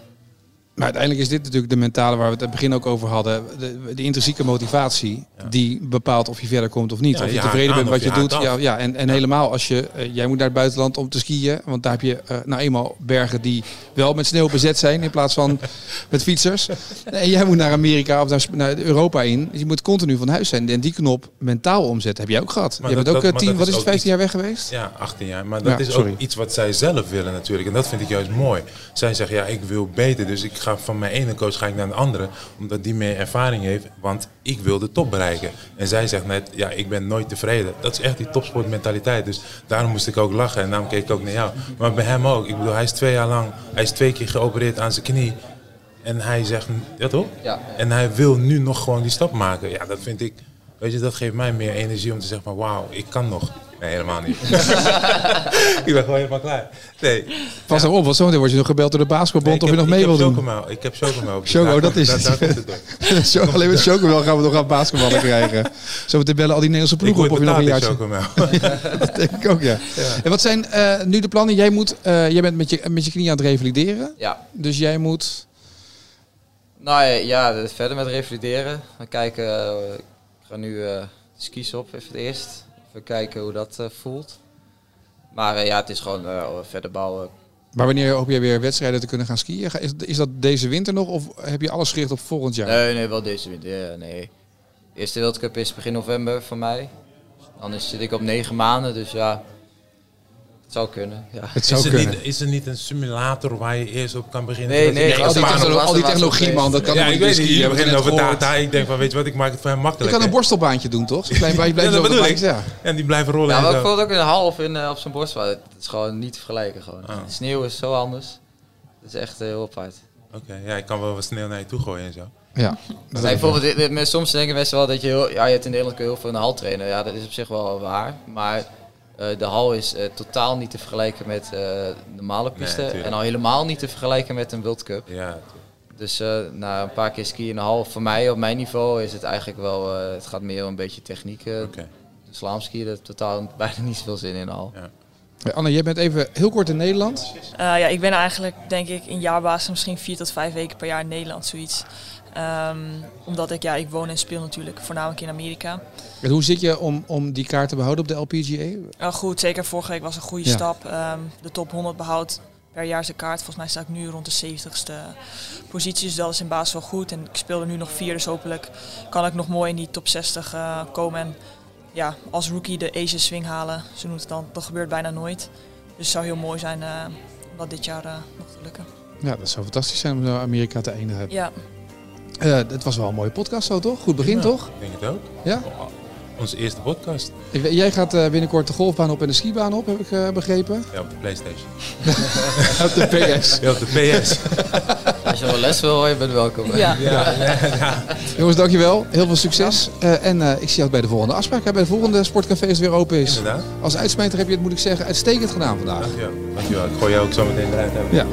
Maar uiteindelijk is dit natuurlijk de mentale waar we het aan het begin ook over hadden. De, de intrinsieke motivatie die bepaalt of je verder komt of niet. Ja, of je, tevreden bent wat je, je doet. Ja, ja, en, en helemaal als je, eh, jij moet naar het buitenland om te skiën. Want daar heb je eh, nou eenmaal bergen die wel met sneeuw bezet zijn in plaats van met fietsers. En jij moet naar Amerika of naar, Europa in. Dus je moet continu van huis zijn. En die knop mentaal omzetten heb jij ook gehad. Maar je dat- bent ook dat- eh, wat is het, ook 15 jaar weg geweest? Ja, 18 jaar. Maar dat is sorry. ook iets wat zij zelf willen natuurlijk. En dat vind ik juist mooi. Zij zeggen, ja, ik wil beter. Dus ik ga van mijn ene coach ga ik naar de andere. Omdat die meer ervaring heeft. Want ik wil de top bereiken. En zij zegt net, ja, ik ben nooit tevreden. Dat is echt die topsportmentaliteit. Dus daarom moest ik ook lachen. En daarom keek ik ook naar jou. Maar bij hem ook. Ik bedoel, hij is twee jaar lang... Hij is twee keer geopereerd aan zijn knie. En hij zegt, ja toch? Ja. En hij wil nu nog gewoon die stap maken. Ja, dat vind ik... Weet je, dat geeft mij meer energie om te zeggen van wauw, ik kan nog. Nee, helemaal niet. ik ben gewoon helemaal klaar. Nee. Pas nou op, want zometeen word je nog gebeld door de basketballbond Nee, of je nog mee wil doen. chocomel. Ik heb chocomel. Dus Choco, dat is het. daar alleen met chocomel gaan we nog aan basketballen krijgen. Zo meteen bellen al die Nederlandse ploegen op of je nog een jaartje... Dat denk ik ook, ja. En wat zijn eh, nu de plannen? Jij, moet, eh, jij bent met je, met je knie aan het revalideren. Ja. Dus jij moet... Nou ja, ja, verder met revalideren. We kijken, eh, ga nu de skis op even het eerst. Even kijken hoe dat eh, voelt. Maar eh, ja, het is gewoon eh, verder bouwen. Maar wanneer hoop jij weer wedstrijden te kunnen gaan skiën? Is, is dat deze winter nog of heb je alles gericht op volgend jaar? Nee, nee, wel deze winter. Ja, nee. De eerste World Cup is begin november voor mij. Dan zit ik op negen maanden, dus ja, het zou kunnen. Ja. Het zou Is er, kunnen. niet, is er niet een simulator waar je eerst op kan beginnen? Nee, Dat je- nee, Nee, al, die al die technologie, man, dat kan ja, ik niet weet niet. Je begint over data. Ik denk van, weet je wat, ik maak het voor hem Je makkelijk. kan een borstelbaantje doen, toch? Klein baantje Ja, blijft dat de ik. ja. En die blijven rollen Ja, en maar zo. ik vond het ook in de hal of in, eh, op zijn borstwal. Het is gewoon niet te vergelijken. Gewoon. Ah. Sneeuw is zo anders. Het is echt eh, heel apart. Oké, ja, ik kan wel wat snel naar je toe gooien en zo. Ja, dat Nee, bijvoorbeeld, dit- dit- met- soms denken mensen wel dat je heel, ja, je hebt in Nederland kun je heel veel in de hal trainen. Ja, dat is op zich wel waar. Maar eh, de hal is eh, totaal niet te vergelijken met eh normale piste. en al helemaal niet te vergelijken met een World Cup. Ja, Dus na een paar keer skiën in de hal, voor mij op mijn niveau is het eigenlijk wel, het gaat meer om een beetje techniek. De slaamskiën, totaal bijna niet zoveel zin in de hal. Ja. Ja, Anne, jij bent even heel kort in Nederland. Eh, ja, ik ben eigenlijk, denk ik, in jaarbasis misschien vier tot vijf weken per jaar in Nederland, zoiets. Ehm, omdat ik, ja, ik woon en speel natuurlijk voornamelijk in Amerika. En hoe zit je om, om die kaart te behouden op de LPGA? Nou goed, zeker vorige week was een goede Ja. stap. Ehm, de top 100 behoudt per jaar zijn kaart. Volgens mij sta ik nu rond de 70ste positie, dus dat is in basis wel goed. En ik speel er nu nog vier, dus hopelijk kan ik nog mooi in die top 60 eh, komen. En ja, als rookie de Asia Swing halen, zo noemt het dan. Dat gebeurt bijna nooit. Dus het zou heel mooi zijn eh, om dat dit jaar eh, nog te lukken. Ja, dat zou fantastisch zijn om zo Amerika te eindigen. Ja, Eh, het was wel een mooie podcast zo, toch? Goed begin, Ja, toch? Ik denk het ook. Ja? Onze eerste podcast. Jij gaat eh, binnenkort de golfbaan op en de skibaan op, heb ik eh, begrepen. Ja, op de Playstation. op de PS. Ja, op de PS. Als je wel les wil, hoor, je bent welkom. hè. ja. Jongens, dankjewel. Heel veel succes. Eh, en eh, ik zie jou bij de volgende afspraak. Bij de volgende sportcafé het weer open is. Inderdaad. Als uitsmijter heb je het, moet ik zeggen, uitstekend gedaan vandaag. Dankjewel. Dankjewel. Ik gooi jou ook zo meteen eruit. Ja.